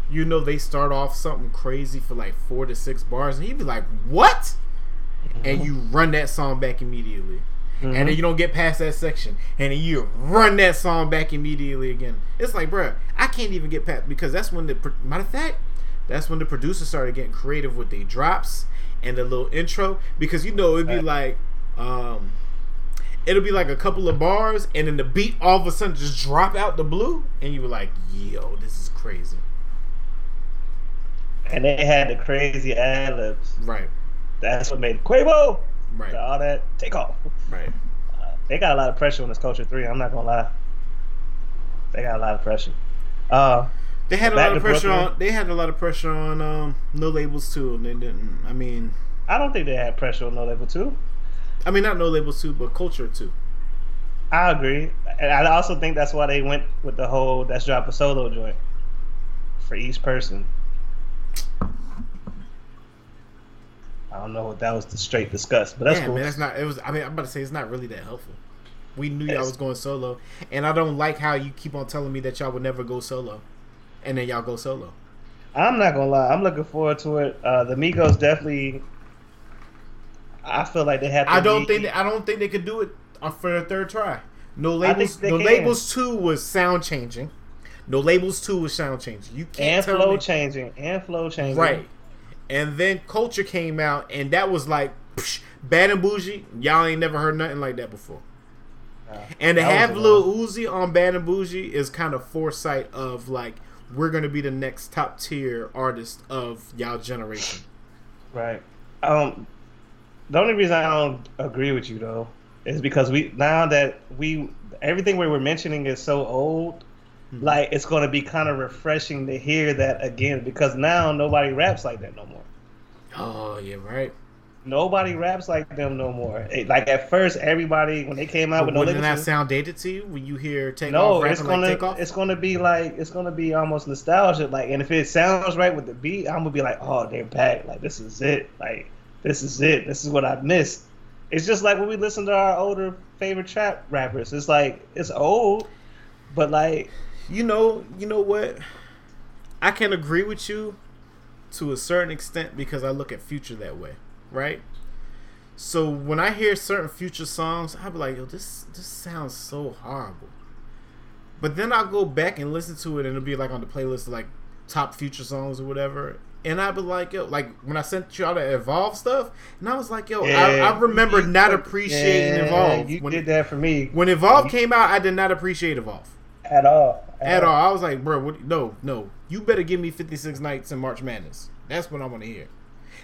you know, they start off something crazy for like four to six bars, and he'd be like, "What?" Mm-hmm. And you run that song back immediately. and then mm-hmm. you don't get past that section, and then you run that song back immediately again. It's like, bruh, I can't even get past because that's when the matter of fact, that's when the producers started getting creative with their drops and a little intro because you know it'd be like, um, it'll be like a couple of bars, and then the beat all of a sudden just drop out the blue, and you were like, yo, this is crazy, And they had the crazy ad libs. right, That's what made Quavo. right, All that take off. right. They got a lot of pressure on this culture three. I'm not gonna lie. They got a lot of pressure. Uh, They had a lot of pressure Brooklyn. on. They had a lot of pressure on um, no labels too, and they didn't. I mean, I don't think they had pressure on No label too. I mean not no labels too, but culture too. I agree, and I also think that's why they went with the whole "Let's drop a solo joint" for each person. I don't know what that was the straight discuss, but that's yeah, cool. man, that's not. It was. I mean, I'm about to say it's not really that helpful. We knew y'all was going solo, and I don't like how you keep on telling me that y'all would never go solo, and then y'all go solo. I'm not gonna lie, I'm looking forward to it. Uh, the Migos definitely. I feel like they have. To I don't be- think. They, I don't think they could do it for the third try. No labels. No can. labels two was sound changing. No labels two was sound changing. You can't and flow me. changing and flow changing. Right. And then Culture came out, and that was like psh, bad and bougie. Y'all ain't never heard nothing like that before. And to have a Lil Uzi on Bad and Bougie is kind of foresight of like we're gonna be the next top tier artist of y'all generation. Right. Um, the only reason I don't agree with you though is because we now that we everything we were mentioning is so old, Hmm. like it's going to be kind of refreshing to hear that again because now nobody raps like that no more. Oh yeah, right. Nobody raps like them no more. Like at first, everybody when they came out But with no wouldn't that sound dated to you when you hear take no, off it's gonna like it's gonna be like it's gonna be almost nostalgia. Like, and if it sounds right with the beat, I'm gonna be like, oh, they're back. Like, this is it. Like, this is it. This is what I missed. It's just like when we listen to our older favorite trap rappers. It's like it's old, but like You know, you know what? I can agree with you to a certain extent because I look at Future that way, right? So when I hear certain Future songs, I'll be like, "Yo, this this sounds so horrible." But then I'll go back and listen to it, and it'll be like on the playlist of like top Future songs or whatever. And I'll be like, "Yo," like when I sent you all the Evolve stuff, and I was like, "Yo, I, I remember you- not appreciating yeah, Evolve You when did that for me when Evolve came out. I did not appreciate Evolve." at all. at all. I was like, bro, what, no, no. You better give me 56 nights in March Madness. That's what I want to hear.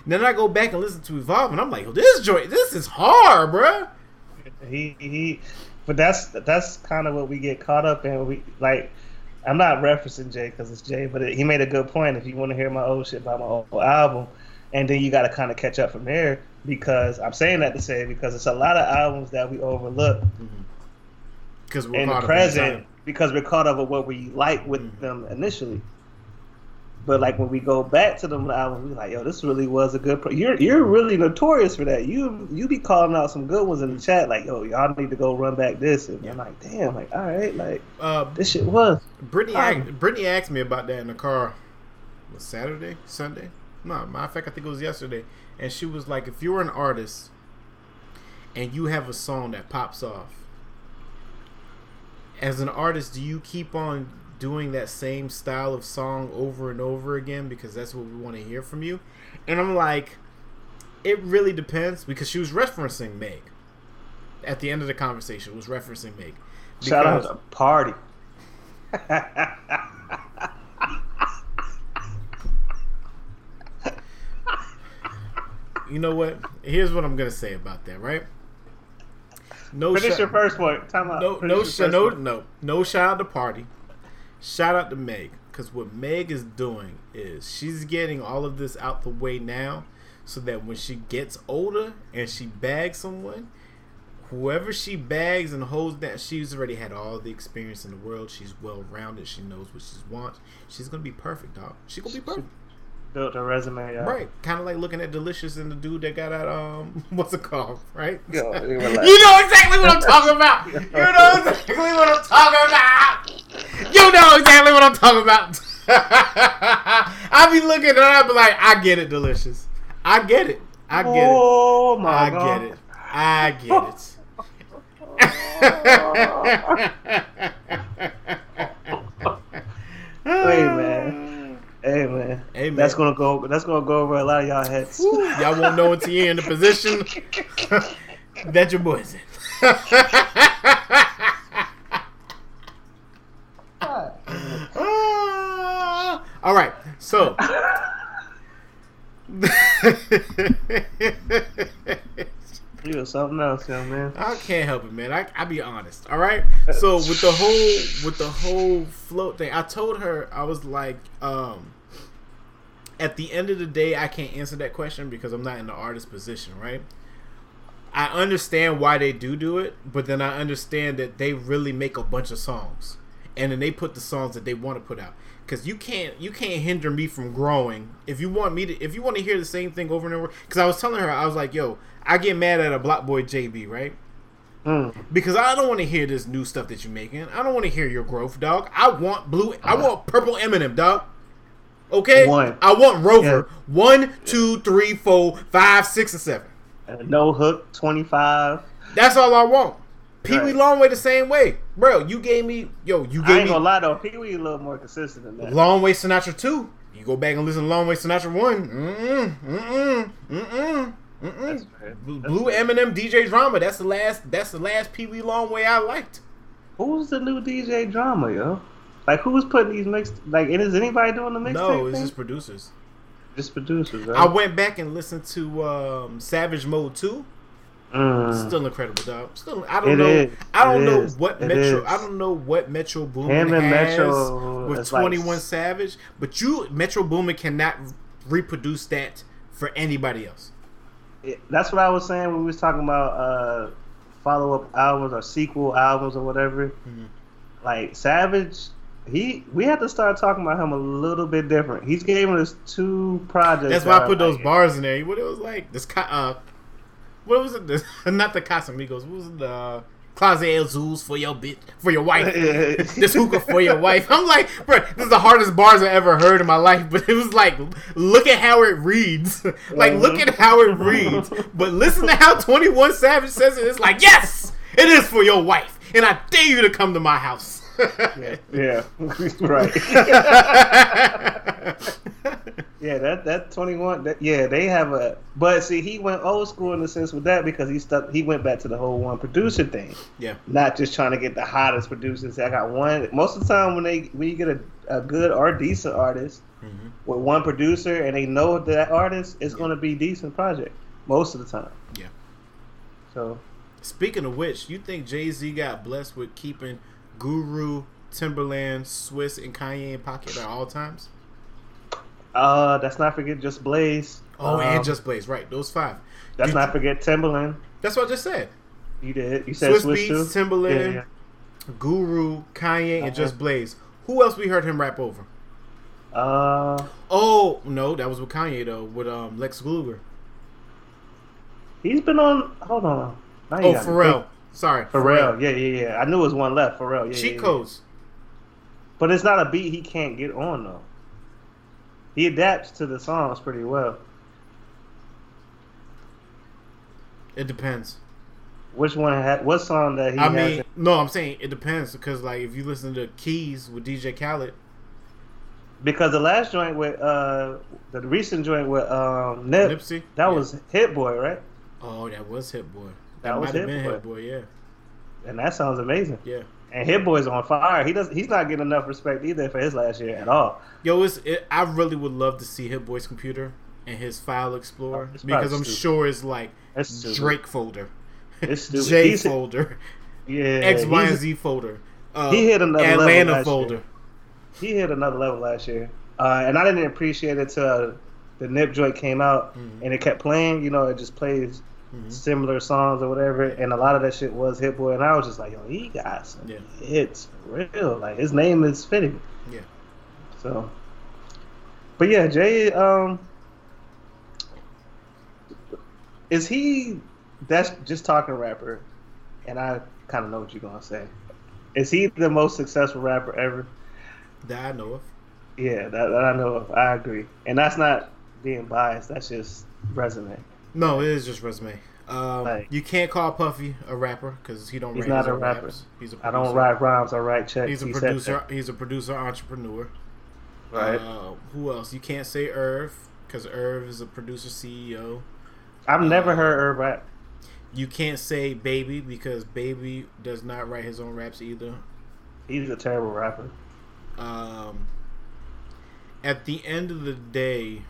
Then I go back and listen to Evolve, and I'm like, this joint, this is hard, bro. He he, but that's that's kind of what we get caught up in. We like, I'm not referencing Jay because it's Jay, but it, he made a good point. If you want to hear my old shit by my old album, and then you got to kind of catch up from there because I'm saying that to say because it's a lot of albums that we overlook Because we're in the present because we're caught up with what we like with Mhm. them initially. But like when we go back to them albums, we like, yo, this really was a good. Pro- you're you're really notorious for that. You you be calling out some good ones in the chat, like, yo, y'all need to go run back this. And I'm like, damn, like, all right, like Uh, this shit was. Brittany, Fine. asked, Brittany asked me about that in the car. Was Saturday, Sunday? No, matter of fact, I think it was yesterday. And she was like, if you're an artist and you have a song that pops off, as an artist, do you keep on doing that same style of song over and over again because that's what we want to hear from you? And I'm like, it really depends because she was referencing Meg at the end of the conversation. Was referencing Meg. Shout out to Party. You know what? Here's what I'm gonna say about that, right? No, Finish shout- your first point. Time out. no, Finish no, sh- first no, no, no. Shout out to Party. Shout out to Meg, because what Meg is doing is she's getting all of this out the way now, so that when she gets older and she bags someone, whoever she bags and holds that, she's already had all the experience in the world. She's well rounded. She knows what she wants. She's gonna be perfect, dog. She's gonna be perfect. Built a resume. Yeah. Right, kind of like looking at Delicious and the dude that got out. Um, what's it called? Right. Yo, you you were like- know exactly what I'm talking about. You know exactly what I'm talking about. You know exactly what I'm talking about. I be looking and I be like, I get it, Delicious. I get it. I get it. Oh my god. I god. get it. I get it. Hey man. Hey man. Hey, man. That's gonna go. That's gonna go over a lot of y'all heads. Y'all won't know until you're in the position that your boy's in. Ah. All right, so. You was something else, young man. I can't help it, man. I I be honest. All right. So with the whole with the whole float thing, I told her I was like, um, at the end of the day, I can't answer that question because I'm not in the artist position, right? I understand why they do do it, but then I understand that they really make a bunch of songs, and then they put the songs that they want to put out. Because you can't you can't hinder me from growing. If you want me to, if you want to hear the same thing over and over, because I was telling her, I was like, yo, I get mad at a Blocboy JB, right? Mm. Because I don't want to hear this new stuff that you're making. I don't want to hear your growth, dog. I want blue. I want purple Eminem, dog. Okay. One. I want Rover. Yeah. One, two, three, four, five, six, and seven. No hook, twenty five. That's all I want. Pee Wee. Longway the same way, bro. You gave me, yo, you I gave ain't me gonna lie though, Pee Wee a little more consistent than that. Long Way Sinatra two. You go back and listen to Longway Sinatra one. Mm mm mm mm mm That's fair. Blue M&M, DJ Drama. That's the last. That's the last Pee Wee Longway I liked. Who's the new DJ drama, yo? Like who's putting these mix? Like, and is anybody doing the mixtape? No, it's just producers. just producers. Right? I went back and listened to um, Savage Mode Two. Mm. Still incredible, dog. Still, I don't It know. is. I don't It know is. what It Metro. is. I don't know what Metro Boomin Him and has Metro with like- Twenty One Savage, but you Metro Boomin cannot reproduce that for anybody else. It- that's what I was saying when we was talking about uh, follow up albums or sequel albums or whatever. Mhm. Like Savage, he we had to start talking about him a little bit different. He's gave us two projects. That's why I put those like- bars in there. What it was like? This uh, what was it? This, not the Casamigos. What was it? The Closet El Zoos for your bitch, for your wife. this hookah for your wife. I'm like, bro, this is the hardest bars I ever heard in my life. But it was like, look at how it reads. like, look uh-huh. at how it reads. But listen to how 21 Savage says it. It's like, yes, it is for your wife, and I dare you to come to my house. Yeah, right. Yeah, that that twenty one. That, yeah, they have a. But see, he went old school in the sense with that because he stuck. He went back to the whole one producer thing, yeah, not just trying to get the hottest producers. I got one. Most of the time, when they when you get a, a good or decent artist Mhm. with one producer and they know that artist, it's going to be decent project most of the time. yeah. So Speaking of which, you think Jay Z got blessed with keeping Guru, Timbaland, Swizz, and Kanye in pocket at all times? Uh, let's not forget just Blaze. Oh, Um, and Just Blaze, right? Those five. let's not forget Timbaland. That's what I just said. You did. You said Swizz Swizz, Beatz, too. Timbaland, Yeah, Guru, Kanye, and Uh-huh. Just Blaze. Who else we heard him rap over? Uh, Oh no, that was with Kanye though, with um Lex Luger. he's been on. Hold on. Now Oh, Pharrell. Sorry, Pharrell, yeah, yeah, yeah. I knew it was one left. Pharrell, yeah, Cheat yeah, yeah. codes. But it's not a beat he can't get on though. He adapts to the songs pretty well. It depends. Which one had what song that he I mean, no, I'm saying it depends because like if you listen to Keys with DJ Khaled, because the last joint with uh the recent joint with um Nip, Nipsey, that yeah. was Hit Boy, right? oh that was Hit Boy. That That, was might have Hit been Boy. Hit Boy, yeah, And that sounds amazing. yeah. And Hit Boy's on fire. He does he's not getting enough respect either for his last year at all. Yo, it's it, I really would love to see Hit Boy's computer and his file explorer Oh, because I'm stupid. sure it's like. Drake folder, It's. J He's- folder, Yeah, X, Y, and Z folder. Uh, He hit another level Atlanta last folder. year. he hit another level last year, uh, and I didn't appreciate it till the Nip joint came out Mhm. and it kept playing. You know, it just plays Mhm. similar songs or whatever, and a lot of that shit was Hit Boy, and I was just like, yo, he got some Yeah. hits real. Like his name is fitting. Yeah. So, but yeah, Jay, um, is he? That's just talking rapper, and I kind of know what you're gonna say. Is he the most successful rapper ever? That I know of. Yeah, that, that I know of. I agree, and that's not being biased. That's just resume. No, it is just resume. Um, Like- you can't call Puffy a rapper because he don't. He's write not his a own rapper. raps. He's a I producer. don't write rhymes. I write checks. He's a He producer. He's a producer entrepreneur. Right. Uh, who else? You can't say Irv because Irv is a producer CEO. I've never uh, heard Irv rap. You can't say Baby because Baby does not write his own raps either. He's a terrible rapper. Um, at the end of the day,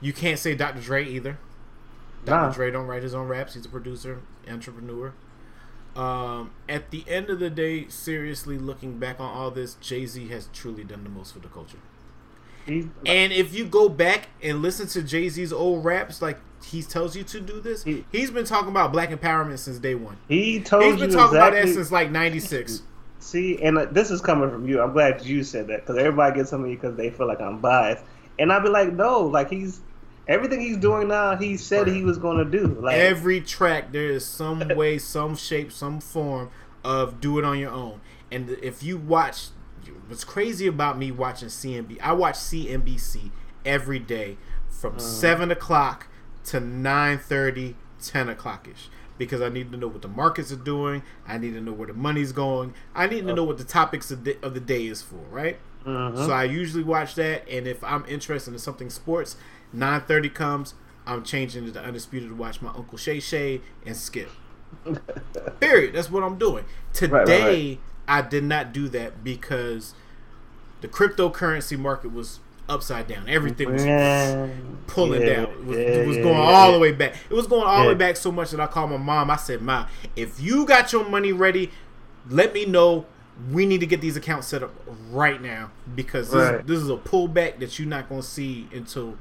you can't say Dr. Dre either. Dr. Nah. Dre don't write his own raps. He's a producer, entrepreneur. Um, at the end of the day, seriously looking back on all this, Jay Z has truly done the most for the culture. He's And if you go back and listen to Jay Z's old raps, like he tells you to do this, He- he's been talking about black empowerment since day one. he told He's you been talking about exactly. that since like '96. See, and uh, this is coming from you. I'm glad you said that because everybody gets on me because they feel like I'm biased, and I'd be like, no, like he's everything he's doing now. He said he was going to do. Like Every track, there is some way, some shape, some form of do it on your own. And if you watch, what's crazy about me watching CNB, I watch CNBC every day from seven o'clock to 9.30, 10 o'clock ish. Because I need to know what the markets are doing. I need to know where the money's going. I need to know what the topics of the, of the day is for, right? Mhm. So I usually watch that, and if I'm interested in something sports, 9:30 comes. I'm changing it to Undisputed to watch my Uncle Shay Shay and Skip. Period. That's what I'm doing. Today, right, right. I did not do that because the cryptocurrency market was upside down. Everything was pulling yeah, down. It was, yeah, it was going all the way back. It was going all the way back so much that I called my mom. I said, "Ma, if you got your money ready, let me know. We need to get these accounts set up right now because this, Right. this is a pullback that you're not going to see until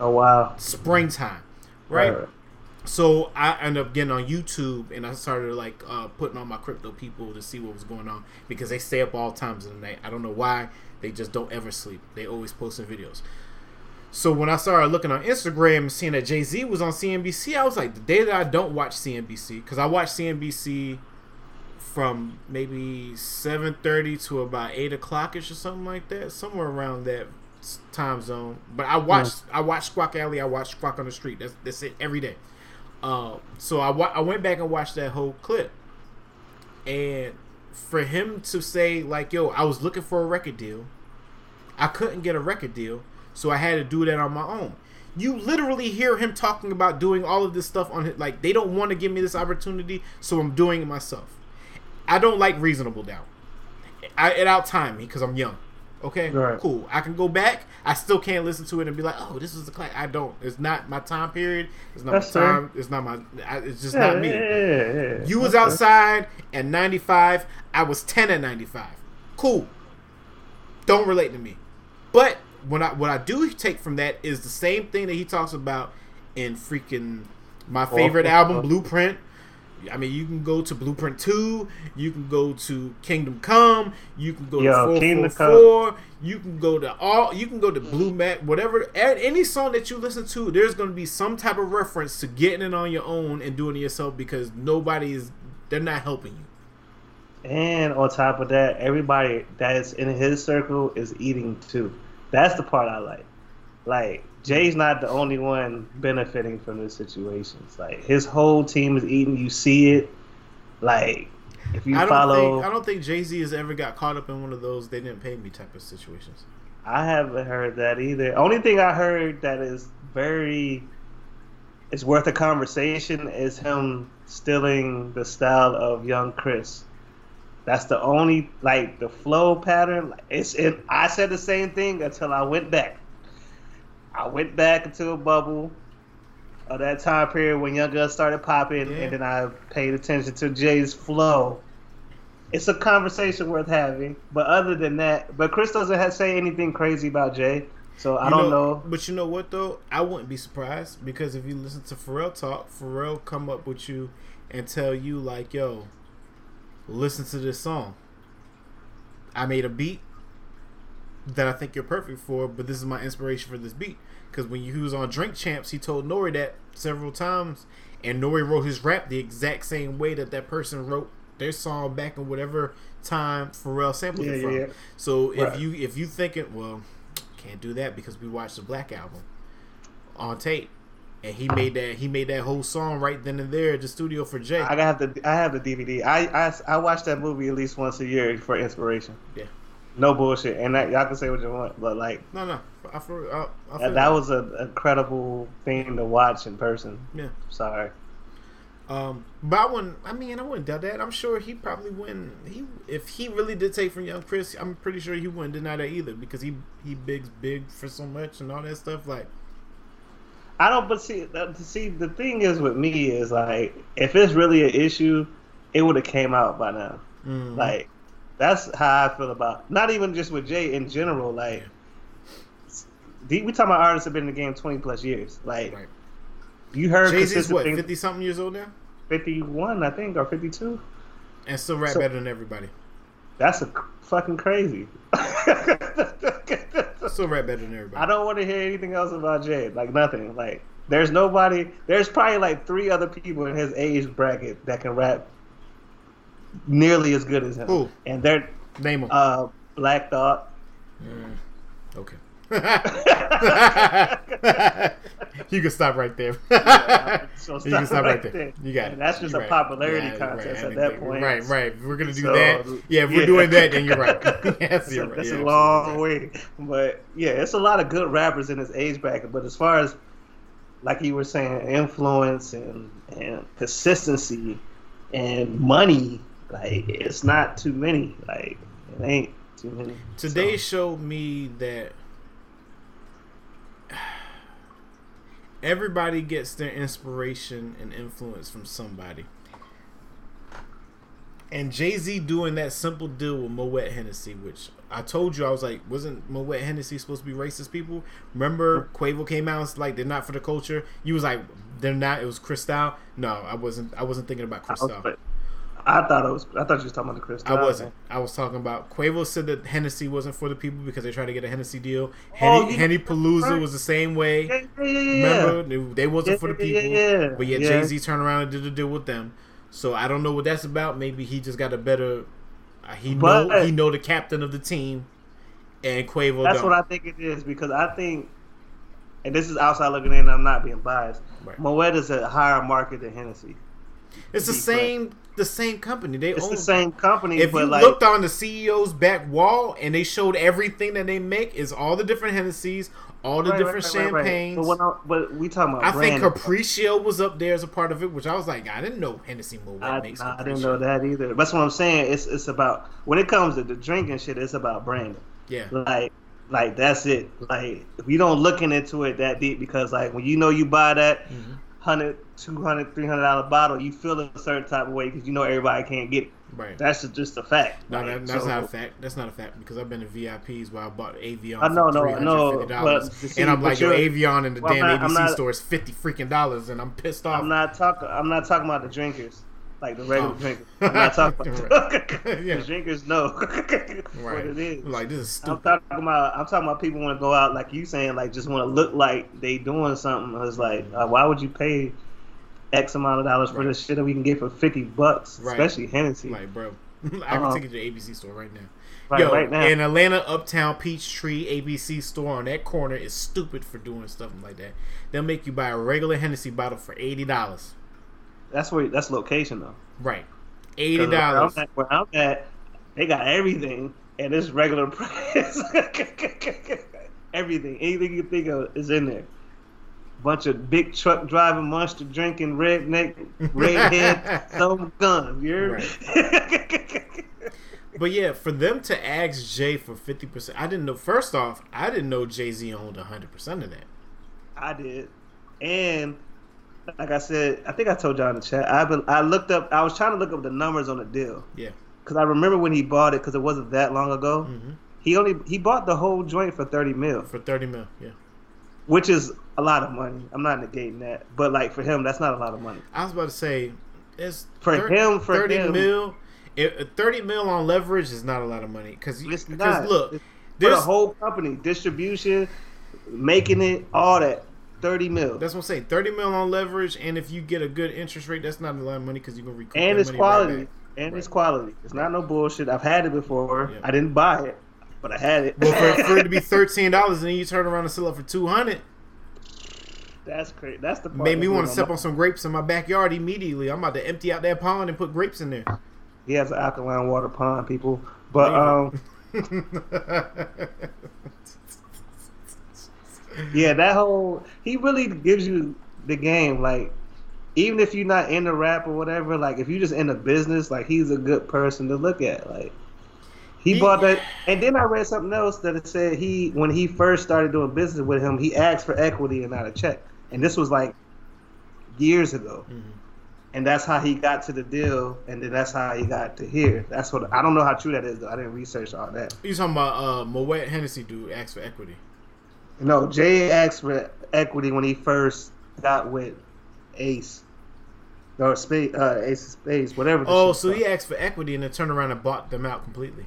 Oh wow. springtime, right?" So I ended up getting on YouTube and I started like uh, putting on my crypto people to see what was going on because they stay up all times of the night. I don't know why. They just don't ever sleep. They always posting videos. So when I started looking on Instagram and seeing that Jay Z was on CNBC, I was like, the day that I don't watch CNBC because I watch CNBC from maybe seven thirty to about eight o'clockish or something like that, somewhere around that time zone. But I watch I watched Squawk Alley, I watched Squawk on the Street. That's that's it every day. Uh, so I wa- I went back and watched that whole clip, and for him to say like, "Yo, I was looking for a record deal, I couldn't get a record deal, so I had to do that on my own." You literally hear him talking about doing all of this stuff on his like they don't want to give me this opportunity, so I'm doing it myself. I don't like reasonable doubt. I, it out time me because I'm young. Okay, Right. cool. I can go back. I still can't listen to it and be like, "Oh, this is the class." I don't. It's not my time period. It's not That's my fair. time. It's not my. I, it's just Yeah, not me. yeah, yeah. You was outside at 95. I was 10 at 95. Cool. Don't relate to me. But what I what I do take from that is the same thing that he talks about in freaking my favorite Oh. album, Blueprint. I mean, you can go to Blueprint Two. You can go to Kingdom Come. You can go Yo, to Four Kingdom Four Come. Four. You can go to all. You can go to Blue mm-hmm. Mat. Whatever. Any song that you listen to, there's going to be some type of reference to getting it on your own and doing it yourself because nobody is. They're not helping you. And on top of that, everybody that's in his circle is eating too. That's the part I like. Like Jay's not the only one benefiting from this situation. It's like his whole team is eating. You see it. Like if you I don't follow, think. I don't think Jay Z has ever got caught up in one of those they didn't pay me type of situations. I haven't heard that either. Only thing I heard that is very it's worth a conversation is him stealing the style of young Chris. That's the only like the flow pattern. It's it. I said the same thing until I went back. I went back into a bubble of that time period when Young Gun started popping, Yeah. and then I paid attention to Jay's flow. It's a conversation worth having, but other than that, but Chris doesn't say anything crazy about Jay, so I You don't know. But you know what though? I wouldn't be surprised because if you listen to Pharrell talk, Pharrell come up with you and tell you like, "Yo, listen to this song. I made a beat that I think you're perfect for, but this is my inspiration for this beat." Because when he was on Drink Champs, he told Nori that several times, and Nori wrote his rap the exact same way that that person wrote their song back in whatever time Pharrell sampled Yeah, it from. yeah. So if you if you thinking, well, can't do that because we watched the Black album on tape, and he made that he made that whole song right then and there at the studio for Jay. I have the I have the DVD. I, I I watch that movie at least once a year for inspiration. Yeah. No bullshit, and that y'all can say what you want, but like no, no, I, feel- I, I feel that, that was an incredible thing to watch in person. yeah. Sorry. Um, but I wouldn't. I mean, I wouldn't doubt that. I'm sure he probably wouldn't. He if he really did take from Young Chris, I'm pretty sure he wouldn't deny that either because he he bigs big for so much and all that stuff. Like, I don't. But see, see, the thing is with me is like, if it's really an issue, it would have came out by now. mm, Like, that's how I feel about. Not even just with Jay in general. Like, we talking about artists that have been in the game twenty plus years. Like, right. you heard Jay is what fifty something years old now, 51, I think, or 52. and still rap So- better than everybody. That's a fucking crazy. Still rap better than everybody. I don't want to hear anything else about Jay. Like nothing. Like there's nobody. There's probably like three other people in his age bracket that can rap nearly as good as him. Who? And they're Name him. uh, Black Thought. okay. you can stop right there. So you can stop right there. there. You got it. And that's just You're a right. popularity Yeah, contest right. at that point. Right, right. If we're gonna do So, that. Yeah, if we're yeah. doing that, then you're right. yes, That's, you're a, right. that's You're a long absolutely way. But yeah, it's a lot of good rappers in his age bracket. But as far as like you were saying, influence and and consistency and money. Like it's not too many. Like it ain't too many. Today So, showed me that everybody gets their inspiration and influence from somebody. And Jay Z doing that simple deal with Moet Hennessy, which I told you I was like, wasn't Moet Hennessy supposed to be racist people? Remember Quavo came out and was like they're not for the culture. You was like they're not. It was Cristal. No, I wasn't. I wasn't thinking about Cristal. But I thought it was. I thought you was talking about the Cristal. I wasn't. I was talking about Quavo said that Hennessy wasn't for the people because they tried to get a Hennessy deal. Oh, Henny, Henny Palooza was the same way. Yeah, yeah, yeah, yeah. Remember, they, wasn't for the people. yeah, yeah. But yet Yeah. Jay Z turned around and did a deal with them. So I don't know what that's about. Maybe he just got a better. Uh, he know he know the captain of the team, and Quavo. That's don't. what I think it is because I think, and this is outside looking in. I'm not being biased. Right. Moet is a higher market than Hennessy. It's the same. The same company. They It's own. the same company, If but you like looked on the CEO's back wall and they showed everything that they make is all the different Hennessy's, all the right, different right, right, champagnes. But, when I, but we talking about I think branding. Capriccio was up there as a part of it, which I was like, I didn't know Hennessy Moet I, makes I didn't know that either. That's what I'm saying. It's it's about when it comes to the drinking shit. It's about branding. Yeah, Like like that's it. Like if you don't looking into it that deep because like when you know you buy that mm-hmm. Mhm. 100 200 300 dollar bottle, you feel a certain type of way because you know everybody can't get it. right. That's just a fact. no, that, that's so- not a fact. That's not a fact because I've been to VIPs where I bought Avion I know, for no, three hundred fifty dollars, and I'm like, yo, you're- Avion in the well, damn not- ABC not- store is fifty freaking dollars, and I'm pissed off. I'm not talking. I'm not talking about the drinkers, like the regular Oh. drinkers. I'm not talking about Yeah. drinkers. Know right. what it is. Like this is stupid. I'm talking about. I'm talking about people want to go out like you saying, like just want to look like they doing something. It's like, uh, why would you pay X amount of dollars for Right. this shit that we can get for fifty bucks, Right. especially Hennessy, Like, bro, I can Uh-huh. take you to the ABC store right now. right, Yo, right now. in Atlanta, Uptown Peachtree ABC store on that corner is stupid for doing stuff like that. They'll make you buy a regular Hennessy bottle for eighty dollars. That's where that's location though. Right. eighty dollars. at- Where I'm at, they got everything and it's regular price. everything, anything you think of is in there. Bunch of big truck driving, monster drinking, redneck, redhead, some guns. You're But yeah, for them to ask Jay for fifty percent, I didn't know. First off, I didn't know Jay Z owned hundred percent of that. I did, and like I said, I think I told y'all in the chat. I been, I looked up. I was trying to look up the numbers on the deal Yeah, because I remember when he bought it because it wasn't that long ago. hmm He only he bought the whole joint for thirty mil, for thirty mil. Yeah, which is a lot of money. I'm not negating that, but like for him, that's not a lot of money. I was about to say, it's For him, for thirty him- mil. If, thirty mil on leverage is not a lot of money because It's not. look, It's for the whole company, distribution, making it, all that, thirty mil, That's what I'm saying. Thirty mil on leverage, and if you get a good interest rate, that's not a lot of money because you're gonna recoup and it's quality, Right and it's quality. It's not no bullshit. I've had it before. I didn't buy it, but I had it. Well, for, for it to be thirteen dollars, and then you turn around and sell it for two hundred, That's crazy. That's the part made me want to step on some grapes in my backyard immediately. I'm about to empty out that pond and put grapes in there. He has an alkaline water pond, people. But um, yeah, that whole he really gives you the game. Like, even if you're not in the rap or whatever, like if you just in the business, like he's a good person to look at. Like, he He- bought that, and then I read something else that it said he when he first started doing business with him, he asked for equity and not a check, and this was like years ago. Mhm. And that's how he got to the deal, and then that's how he got to here. That's what I don't know how true that is though. I didn't research all that. You talking about uh, Moet Hennessy dude asked for equity? No, Jay asked for equity when he first got with Ace or Space, uh, Ace of Spades, whatever. Oh, so he asked for equity and then turned around and bought them out completely.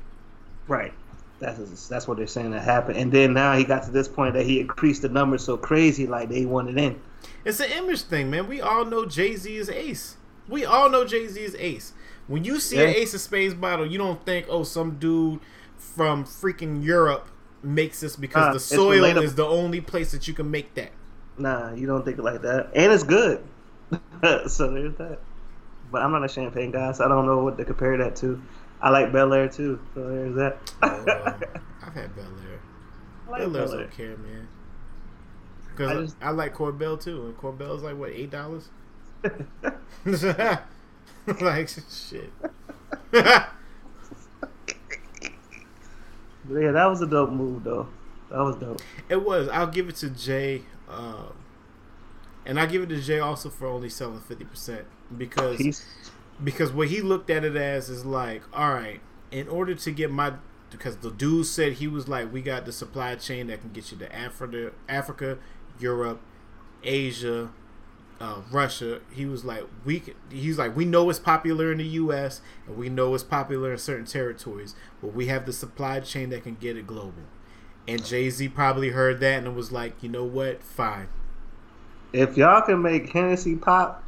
right. That's that's what they're saying that happened. And then now he got to this point that he increased the numbers so crazy, like they wanted in. It's an image thing, man. We all know Jay Z is Ace. We all know Jay Z is Ace. When you see an Ace of Spades bottle, you don't think, oh, some dude from freaking Europe makes this because Nah, the soil is the only place that you can make that. Nah, you don't think it like that, and it's good. so there's that. But I'm not a champagne guy, so I don't know what to compare that to. I like Bel Air too, so there's that. Oh, I've had Bel Air. I like Bel Air's okay, man. because I I, like Korbel too, and Korbel's like what eight dollars. like shit. Yeah, that was a dope move though. That was dope. It was. I'll give it to Jay, um, and I give it to Jay also for only selling fifty percent because Peace. because what he looked at it as is like, all right, in order to get my because the dude said he was like, we got the supply chain that can get you to Africa, Africa, Europe, Asia, uh, Russia. He was like, we he's like, we know it's popular in the U.S. and we know it's popular in certain territories, but we have the supply chain that can get it global. And Jay Z probably heard that and was like, you know what, fine. If y'all can make Hennessy pop,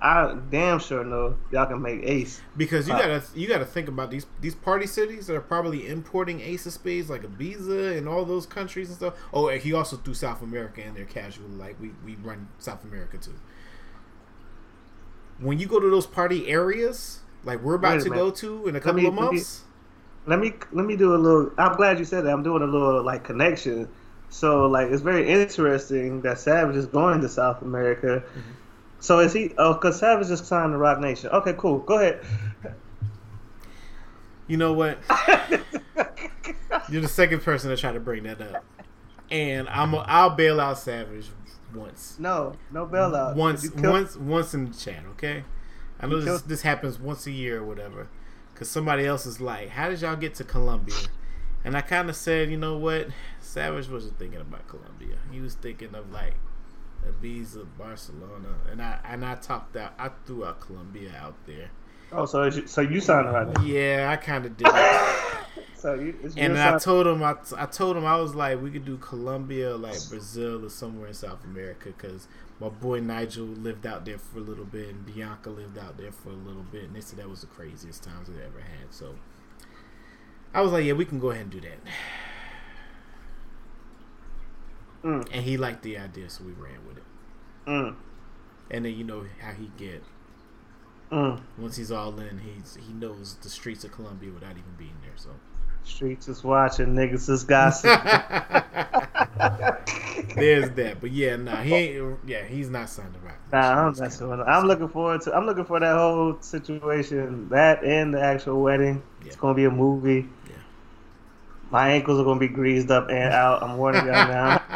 I damn sure know y'all can make Ace. Because you Uh, gotta you gotta think about these these party cities that are probably importing Ace of Spades like Ibiza and all those countries and stuff. Oh, and he also threw South America in there casually, like we we run South America too. When you go to those party areas, like we're about to minute. go to in a couple me- of let me- months, Let me let me do a little. I'm glad you said that. I'm doing a little like connection. So like it's very interesting that Savage is going to South America. Mm-hmm. So is he? Oh, because Savage just signed the Roc Nation. Okay, cool. Go ahead. you know what? You're the second person to try to bring that up, and I'm a, I'll bail out Savage once. No, no bailout. once killed- once once in the chat, okay? I know this this happens once a year or whatever. Cause somebody else is like, "How did y'all get to Colombia?" And I kind of said, "You know what? Savage wasn't thinking about Colombia. He was thinking of like Ibiza, Barcelona." And I and I talked out, I threw out Colombia out there. Oh, so you, so you signed Roc Yeah, I kind of did. So you. It's And then I told him, I, I told him I was like, we could do Colombia, like Brazil, or somewhere in South America, because my boy Nigel lived out there for a little bit, and Bianca lived out there for a little bit, and they said that was the craziest times they ever had. So I was like, yeah, we can go ahead and do that. Mm. And he liked the idea, so we ran with it. Mm, And then you know how he get mm. once he's all in, he's he knows the streets of Colombia without even being there. So. Streets is watching. Niggas is gossip. There's that, but yeah, nah, he ain't. Yeah, he's not signed to Roc. Nah, I'm messing with. I'm looking forward to. I'm looking for that whole situation, that and the actual wedding. It's gonna be a movie. Yeah. My ankles are gonna be greased up and out. I'm warning y'all now.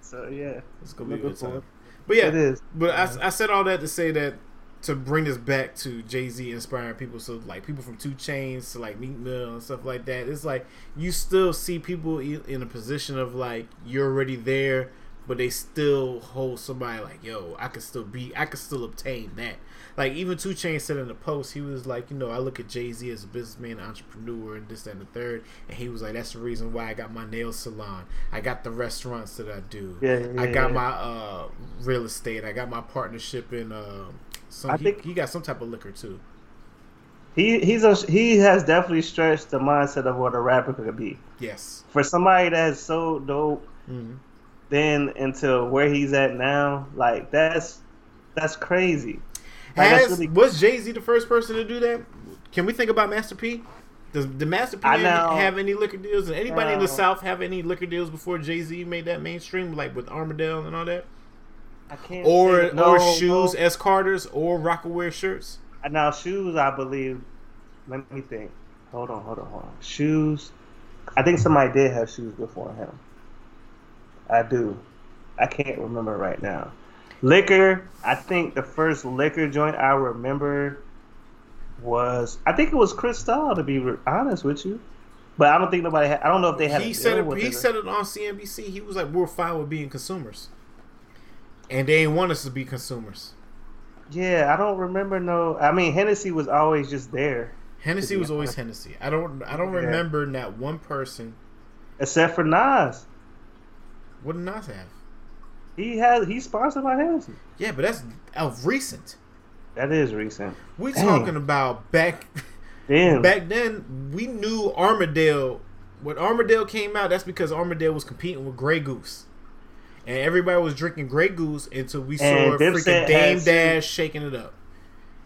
So yeah, It's gonna be a good time. But yeah, it is. but I, I said all that to say that to bring this back to Jay Z inspiring people. So like people from 2 Chainz to like Meek Mill and stuff like that. It's like you still see people in a position of like you're already there, but they still hold somebody like yo, I can still be, I can still obtain that. Like even 2 Chainz said in the post, he was like, you know, I look at Jay Z as a businessman, entrepreneur, and this that, and the third, and he was like, that's the reason why I got my nail salon, I got the restaurants that I do, Yeah, yeah, I got yeah. my uh, real estate, I got my partnership in. Um, some, I he, think- he got some type of liquor too. He he's a, he has definitely stretched the mindset of what a rapper could be. Yes. For somebody that's so dope, hmm then until where he's at now, like that's that's crazy. Like, that's Has really- was Jay Z the first person to do that? Can we think about Master P? Does the Master P I know. have any liquor deals? Did anybody in the South have any liquor deals before Jay Z made that mainstream, like with Armadale and all that? I can't Or say- no, or shoes, no. S Carter's, or Rocawear shirts? Now shoes, I believe. Let me think. Hold on, hold on, hold on. Shoes. I think somebody did have shoes before him. I do. I can't remember right now. Liquor. I think the first liquor joint I remember was. I think it was Cristal. To be honest with you, but I don't think nobody. Had, I don't know if they had. He a said it. He said it on CNBC. He was like, "We're fine with being consumers," and they ain't want us to be consumers. Yeah, I don't remember. No, I mean Hennessy was always just there, Hennessy was always. Hennessy. I don't. I don't Yeah. remember that one person. except for Nas. What did Nas have? He has. He's sponsored by Hennessy. Yeah, but that's of recent. That is recent. We Dang. talking about back Damn. back then. We knew Armadale. When Armadale came out, that's because Armadale was competing with Grey Goose, and everybody was drinking Grey Goose until we saw And a freaking Dame Dash shaking it up.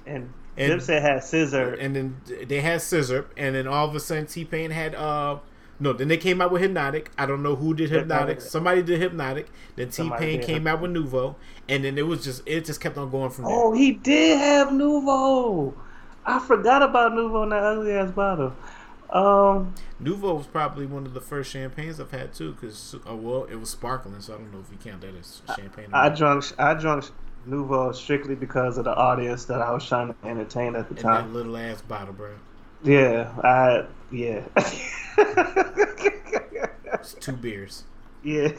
and, And- Dipset had Scissor. and then they had Scissor, and then all of a sudden T Pain had uh No, then they came out with Hpnotiq. I don't know who did Hpnotiq. Somebody did Hpnotiq. Then T Pain came out with Nuvo, and then it was just it just kept on going from there. Oh, he did have Nuvo. I forgot about Nuvo in that ugly ass bottle. Um, Nuvo was probably one of the first champagnes I've had too, because oh well, it was sparkling, so I don't know if you count that as champagne. or I not. drunk I drunk Nuvo strictly because of the audience that I was trying to entertain at the and that time. little ass bottle, bro. Yeah, I yeah. It's two beers. yeah.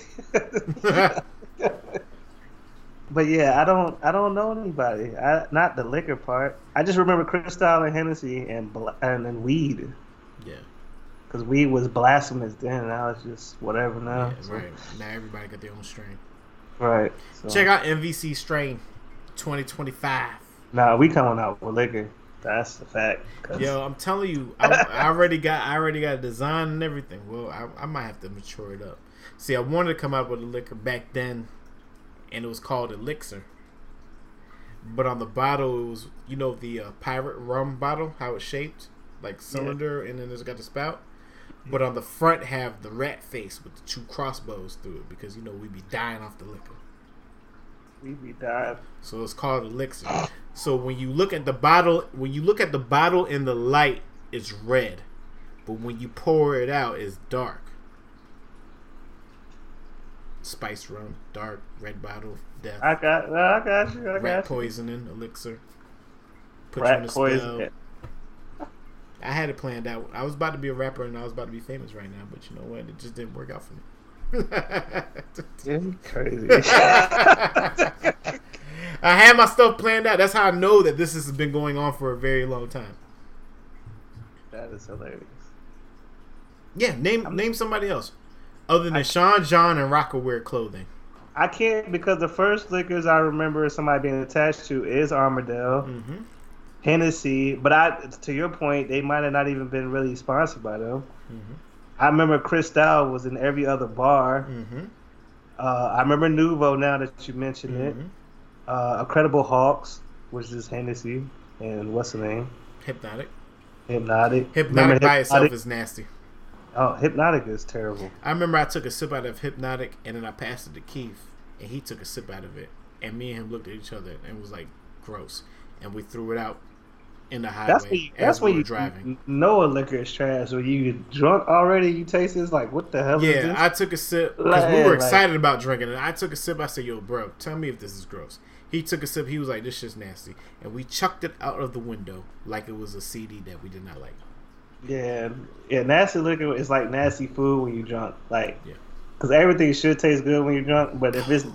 But yeah, I don't I don't know anybody. I not the liquor part. I just remember Cristal and Hennessy and bla- and weed. yeah, Because weed was blasphemous then. Now it's just whatever now. yeah, So- right. Now everybody got their own strain. Right. So, Check out MVC strain 2025. Nah, we coming out with liquor. That's the fact. 'Cause- Yo, I'm telling you, I, I already got I already got a design and everything. Well, I, I might have to mature it up. See, I wanted to come out with a liquor back then, and it was called Elixir. But on the bottle, it was you know the uh, pirate rum bottle, how it's shaped, like cylinder, and then it's got the spout. But on the front, have the rat face with the two crossbows through it because you know we'd be dying off the liquor. We be dying. So it's called elixir. So when you look at the bottle, when you look at the bottle in the light, it's red, but when you pour it out, it's dark. Spice rum, dark red bottle, death, I got, I got you. I rat got you. poisoning, elixir. Put you in Rat a spell. poison. I had it planned out. I was about to be a rapper and I was about to be famous right now, but you know what? It just didn't work out for me. Crazy. I had my stuff planned out. That's how I know that this has been going on for a very long time. that is hilarious. Yeah, name name somebody else other than Sean John and Rocawear clothing. I can't because the first liquors I remember somebody being attached to is Armadale, Mm-hmm. Hennessy. But I, to your point, they might have not even been really sponsored by them. Mhm. I remember Cristal was in every other bar. Mm-hmm. Uh, I remember Nuvo. Now that you mention it, Mhm. uh, Incredible Hulk, which is Hennessy, and what's the name? Hpnotiq. Hpnotiq. Hpnotiq Remember by itself is nasty. Oh, Hpnotiq is terrible. I remember I took a sip out of Hpnotiq and then I passed it to Keith and he took a sip out of it and me and him looked at each other and was like gross and we threw it out in the highway That's when you, that's when you driving. know a liquor is trash. When you drunk already, you taste it, it's like, what the hell is Yeah? I took a sip because we Like- were like- excited about drinking it. I took a sip. I said, "Yo, bro, tell me if this is gross." He took a sip. He was like, "This shit's nasty," and we chucked it out of the window like it was a CD that we did not like. yeah, yeah, nasty liquor is like nasty food when you drunk. Like, Yeah. because everything should taste good when you're drunk, but if Oh, it's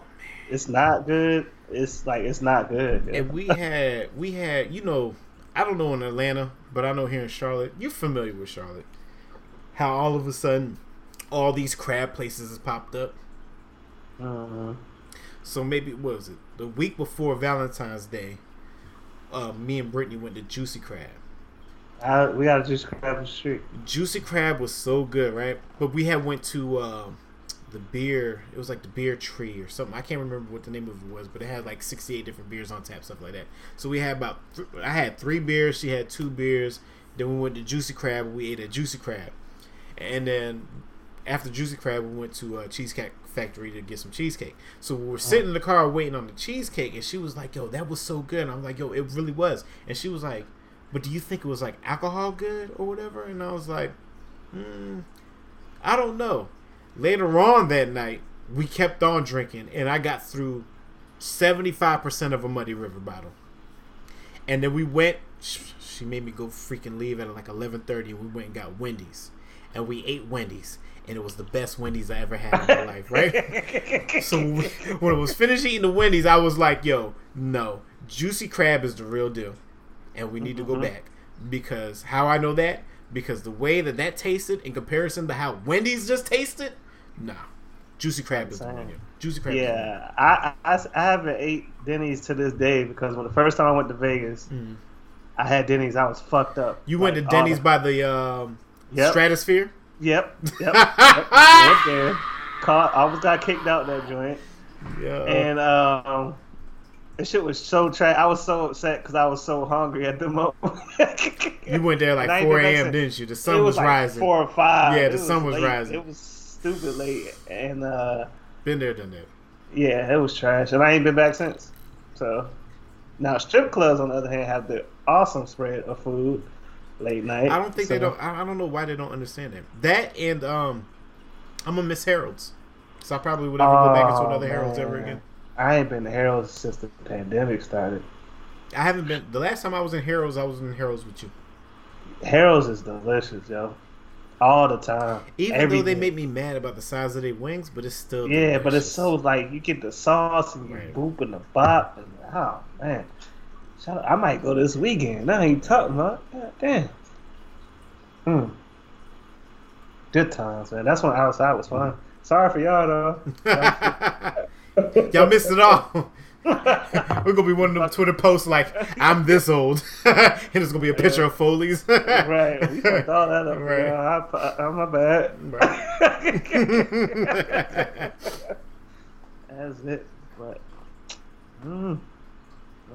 it's not good, it's like it's not good. And we had, we had, you know, I don't know in Atlanta, but I know here in Charlotte. You're familiar with Charlotte? How all of a sudden, all these crab places has popped up. Mhm. So maybe what was it the week before Valentine's Day? Uh, me and Brittany went to Juicy Crab. I, we gotta just grab the street. Juicy Crab was so good, right? But we had went to uh, the beer. It was like the beer tree or something. I can't remember what the name of it was, but it had like sixty-eight different beers on tap, stuff like that. So we had about. Th- I had three beers. She had two beers. Then we went to Juicy Crab. and We ate at Juicy Crab, and then after Juicy Crab, we went to uh, Cheesecake Factory to get some cheesecake. So we were sitting in the car waiting on the cheesecake, and she was like, "Yo, that was so good." And I'm like, "Yo, it really was." And she was like, "But do you think it was like alcohol good or whatever?" And I was like, hmm, "I don't know." Later on that night, we kept on drinking, and I got through seventy five percent of a Muddy River bottle, and then we went. She made me go freaking leave at like eleven thirty, and we went and got Wendy's, and we ate Wendy's, and it was the best Wendy's I ever had in my life, right? So when we- when I was finished eating the Wendy's, I was like, "Yo, no, Juicy Crab is the real deal, and we need to go mm-hmm. back." Because how I know that? Because the way that that tasted in comparison to how Wendy's just tasted, nah, Juicy Crab is the Juicy Crab. is Yeah, I, I I haven't ate Denny's to this day because when the first time I went to Vegas, Mhm. I had Denny's. I was fucked up. You went to Denny's the- by the um, Yep. Stratosphere. Yep. Yep. yep. Went there. Caught, I almost got kicked out that joint. Yeah. And um, The shit was so trash. I was so upset because I was so hungry at the moment. You went there like 4 a.m., didn't you? The it sun was, like rising. Four or five. Yeah, It the sun was late. rising. It was stupid late, and uh, Been there, done that. yeah, it was trash, and I ain't been back since. So now strip clubs, on the other hand, have the awesome spread of food late night. I don't think they don't. I don't know why they don't understand that. That and um, I'm a Miss Harold's, so I probably would never go back into Oh, another Harold's ever again. I ain't been to Harold's since the pandemic started. I haven't been. The last time I was in Harold's, I was in Harold's with you. Harold's is delicious, yo. All the time. Even though they make me mad about the size of their wings, but it's still Yeah, but it's so like you get the sauce and you Right. boop and the bop and oh man. Shout out, I might go this weekend. I ain't talking about. God damn. Hmm. Good times, man. That's when outside was fun. Sorry for y'all though. Y'all missed it all. We're gonna be one of them Twitter posts like I'm this old, and it's gonna be a picture of Foley's. right. We fucked all that up. Right. Right. I, I'm my bad. That's it. But mm,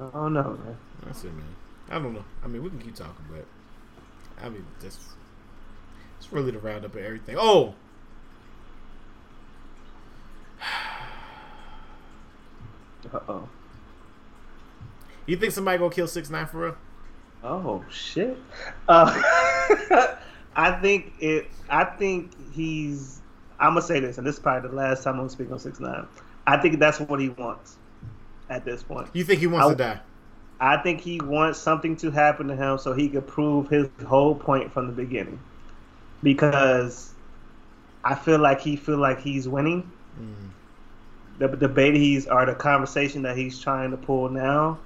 I don't know, man. That's it, man. I don't know. I mean, we can keep talking, but I mean, that's it's really the roundup of everything. Oh, Uh oh. you think somebody gonna kill six nine for real? Oh shit. Uh, I think it. I think he's. I'm gonna say this, and this is probably the last time I'm speaking on six nine. I think that's what he wants at this point. You think he wants I- to die? I think he wants something to happen to him so he could prove his whole point from the beginning. Because I feel like he feel like he's winning. Mm. The debate he's or the conversation that he's trying to pull now.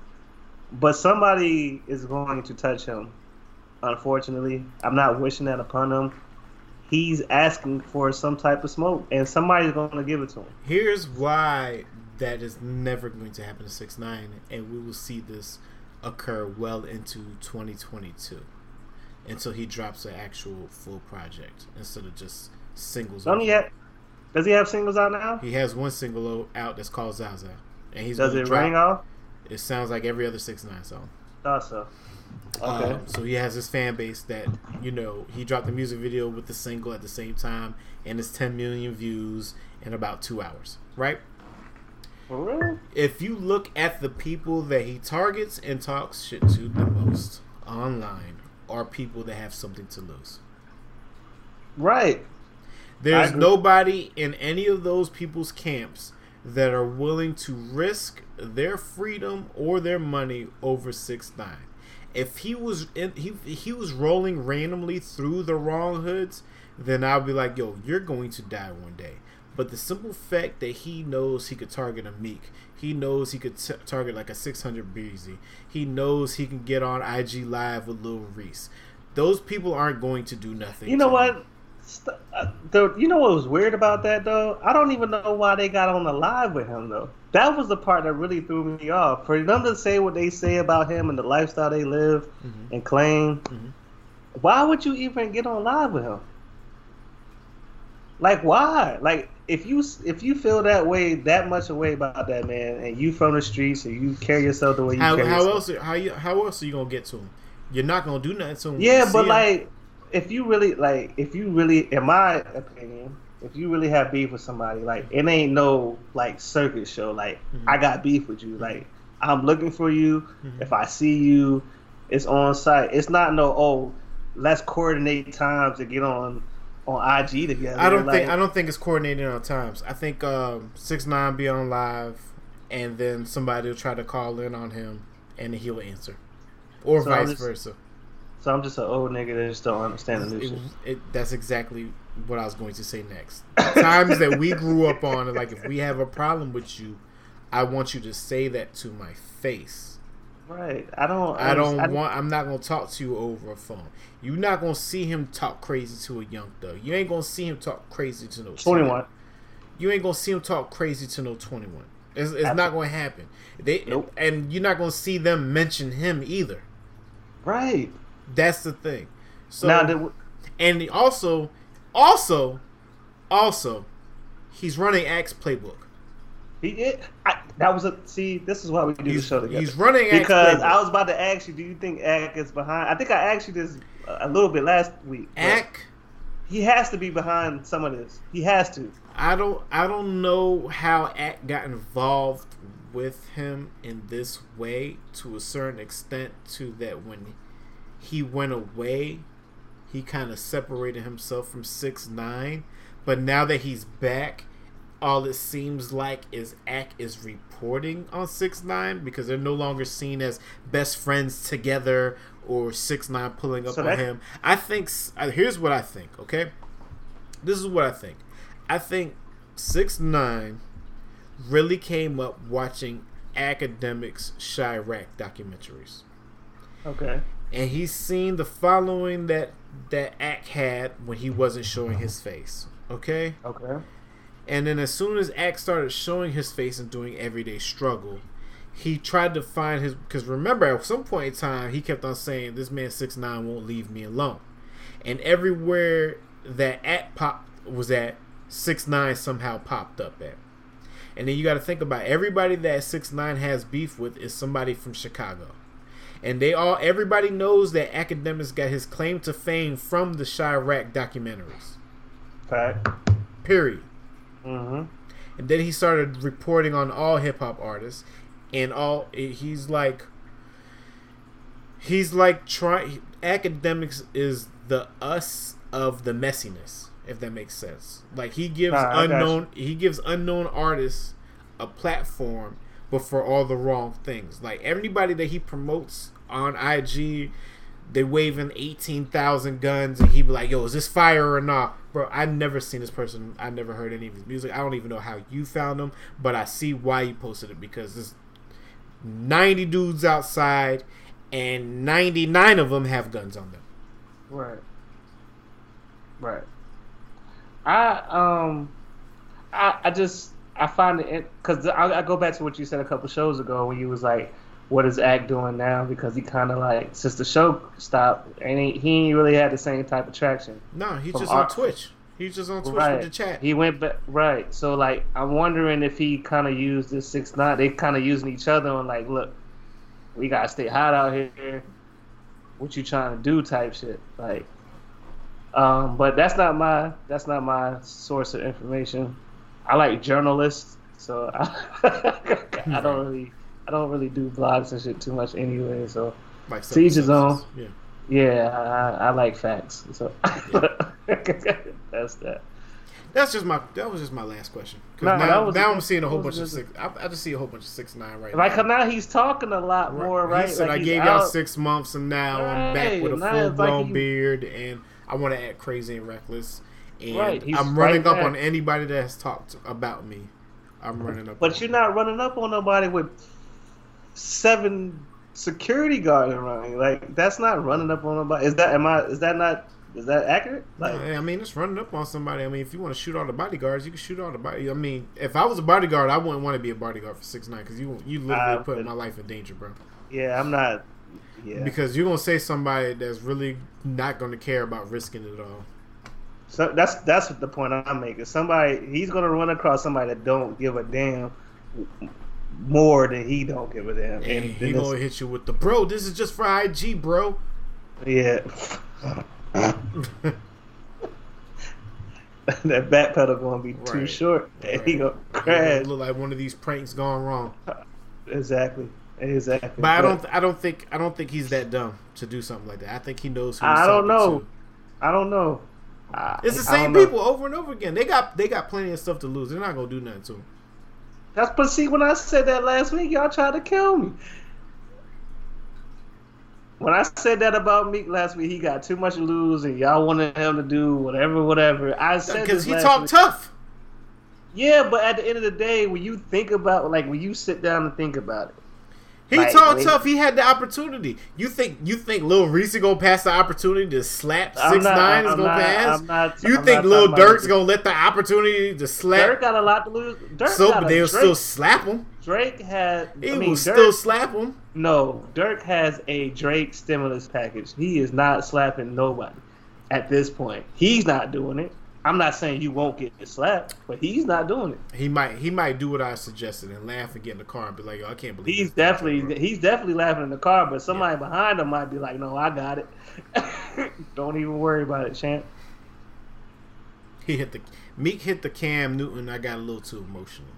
But somebody is going to touch him. Unfortunately, I'm not wishing that upon him. He's asking for some type of smoke, and somebody's going to give it to him. Here's why that is never going to happen to six nine, and we will see this occur well into 2022 until he drops an actual full project instead of just singles. Don't he over. Have, does he have singles out now? He has one single out that's called Zaza, and he's Does it drop- ring off? It sounds like every other six nine song. Thought so. Okay. Um, so he has his fan base that you know he dropped the music video with the single at the same time, and it's 10 million views in about two hours. Right? For real? If you look at the people that he targets and talks shit to the most online, are people that have something to lose. Right. There's nobody in any of those people's camps that are willing to risk their freedom or their money over six nine. If he was in, he he was rolling randomly through the wrong hoods, then I'll be like, yo, you're going to die one day. But the simple fact that he knows he could target a Meek, he knows he could t- target like a 600 Breezy, he knows he can get on IG Live with Lil Reese. Those people aren't going to do nothing. You know what? him. St- uh, the, you know what was weird about that though? I don't even know why they got on the live with him though. That was the part that really threw me off. For them to say what they say about him and the lifestyle they live Mhm. and claim, Mhm. why would you even get on live with him? Like why? Like if you if you feel that way that much away about that man and you from the streets and you carry yourself the way you How, carry how yourself. else? How you? How else are you gonna get to him? You're not gonna do nothing to him. Yeah, but him. like, if you really like, if you really, in my opinion, if you really have beef with somebody, like, it ain't no like circus show. Like, Mhm. I got beef with you. Like, I'm looking for you. Mhm. If I see you, it's on site. It's not no oh, let's coordinate times to get on on IG together. I don't like, think I don't think it's coordinated on times. I think um, six nine be on live, and then somebody will try to call in on him, and he'll answer, or So vice just- versa. So I'm just an old nigga that just don't understand the new It, shit. it, that's exactly what I was going to say next. Times that we grew up on, like if we have a problem with you, I want you to say that to my face. Right. I don't. I don't I- want. I'm not gonna talk to you over a phone. You're not gonna see him talk crazy to a young thug. You ain't gonna see him talk crazy to no 21. You ain't gonna see him talk crazy to no 21. It's, it's not gonna happen. They Nope. and you're not gonna see them mention him either. Right. That's the thing. So now, the, and also, also, also, he's running Ack's playbook. He, I, That was a see. This is why we do the show together. he's running because. I was about to ask you, do you think Ack is behind? I think I asked you this a little bit last week. Ack. he has to be behind some of this. He has to. I don't I don't know how Ack got involved with him in this way to a certain extent to that when he went away. He kind of separated himself from 6 9 but now that he's back all it seems like is Ack is reporting on 6 9 because they're no longer seen as best friends together or 6 9 pulling up So on him. I think uh, here's what I think okay? This is what I think. I think six nine really came up watching Akademiks Chiraq documentaries, Okay. And he's seen the following that that Ack had when he wasn't showing his face. Okay, Okay. and then as soon as Ack started showing his face and doing everyday struggle, he tried to find his because remember at some point in time he kept on saying this man six nine won't leave me alone, and everywhere that Ack popped was at six nine somehow popped up at, and then you got to think about everybody that six nine has beef with is somebody from Chicago. And they all everybody knows that Akademiks got his claim to fame from the Chiraq documentaries. Fact. Period. Mm-hmm. And then he started reporting on all hip hop artists, and all he's like, he's like trying. Akademiks is the us of the messiness, if that makes sense. Like he gives Nah, unknown, he gives unknown artists a platform, but for all the wrong things. Like everybody that he promotes on IG. They waving eighteen thousand guns, and he be like, "Yo, is this fire or not, bro?" I never seen this person. I never heard any of his music. I don't even know how you found him, but I see why you posted it because there's ninety dudes outside, and ninety nine of them have guns on them. Right. Right. I um, I I just I find it because I, I go back to what you said a couple shows ago when you was like, "What is Ack doing now?" Because he kind of like since the show stopped, and he, he ain't really had the same type of traction. No, he's just on Twitch. He's just on Twitch right. with the chat. He went back right. So like I'm wondering if he kind of used this six nine. They kind of using each other on like, look, we gotta stay hot out here. What you trying to do? Type shit. Like, um, but that's not my that's not my source of information. I like journalists, so I, I don't really I don't really do blogs and shit too much anyway. So Like to each his own. Yeah. yeah, I, I like facts. So that's that. That's just my. That was just my last question. Nah, now, was- now I'm seeing a whole bunch of six. I, I just see a whole bunch of six nine right Like now. now he's talking a lot more, right? He said, like "I gave out- y'all six months, and now I'm back with a now full it's like blown he- beard, and I want to act crazy and reckless, and Right, I'm running right up on anybody that has talked about me. I'm running up. But on you're not running up on nobody with seven security guards around you. Like that's not running up on nobody. Is that am I? Is that not? Is that accurate? Like Yeah, I mean, it's running up on somebody. I mean, if you want to shoot all the bodyguards, you can shoot all the body. I mean, if I was a bodyguard, I wouldn't want to be a bodyguard for six nine because you you literally Uh, put my life in danger, bro. yeah, I'm not. Yeah. Because you're gonna say somebody that's really not gonna care about risking it all. So that's that's what the point I'm making. Somebody he's gonna run across somebody that don't give a damn more than he don't give a damn. And And he gonna hit you with the bro. This is just for IG, bro. yeah. that back pedal gonna be too short, and he Right. gonna He gonna crash. look like one of these pranks gone wrong. Exactly, exactly. But I don't. I don't think. I don't think he's that dumb to do something like that. I think he knows. Who he's I don't know. to. I don't know. Ah, I- It's the I same people over and over again. They got. They got plenty of stuff to lose. They're not gonna do nothing to him. That's but see when I said that last week, y'all tried to kill me. When I said that about Meek last week, he got too much to lose, and y'all wanted him to do whatever, whatever. I said Because he talked week. tough. Yeah, but at the end of the day, when you think about, like, when you sit down and think about it, He Like, talked tough. He had the opportunity. You think you think Lil Reese gonna pass the opportunity to slap I'm six not- nine is I'm gonna not- pass? Not- you I'm think Lil talking about Durk's this. gonna let the opportunity to slap? Durk got a lot to lose. Durk so a, they'll Drake, still slap him. Drake had. He I mean, will Durk, still slap him. No, Durk has a Drake stimulus package. He is not slapping nobody at this point. He's not doing it. I'm not saying you won't get slapped, but he's not doing it. He might he might do what I suggested and laugh and get in the car and be like, Yo, I can't believe He's definitely he's definitely laughing in the car, but somebody behind him might be like, "No, I got it. Don't even worry about it, champ." He hit the Meek hit the Cam Newton. I got a little too emotional.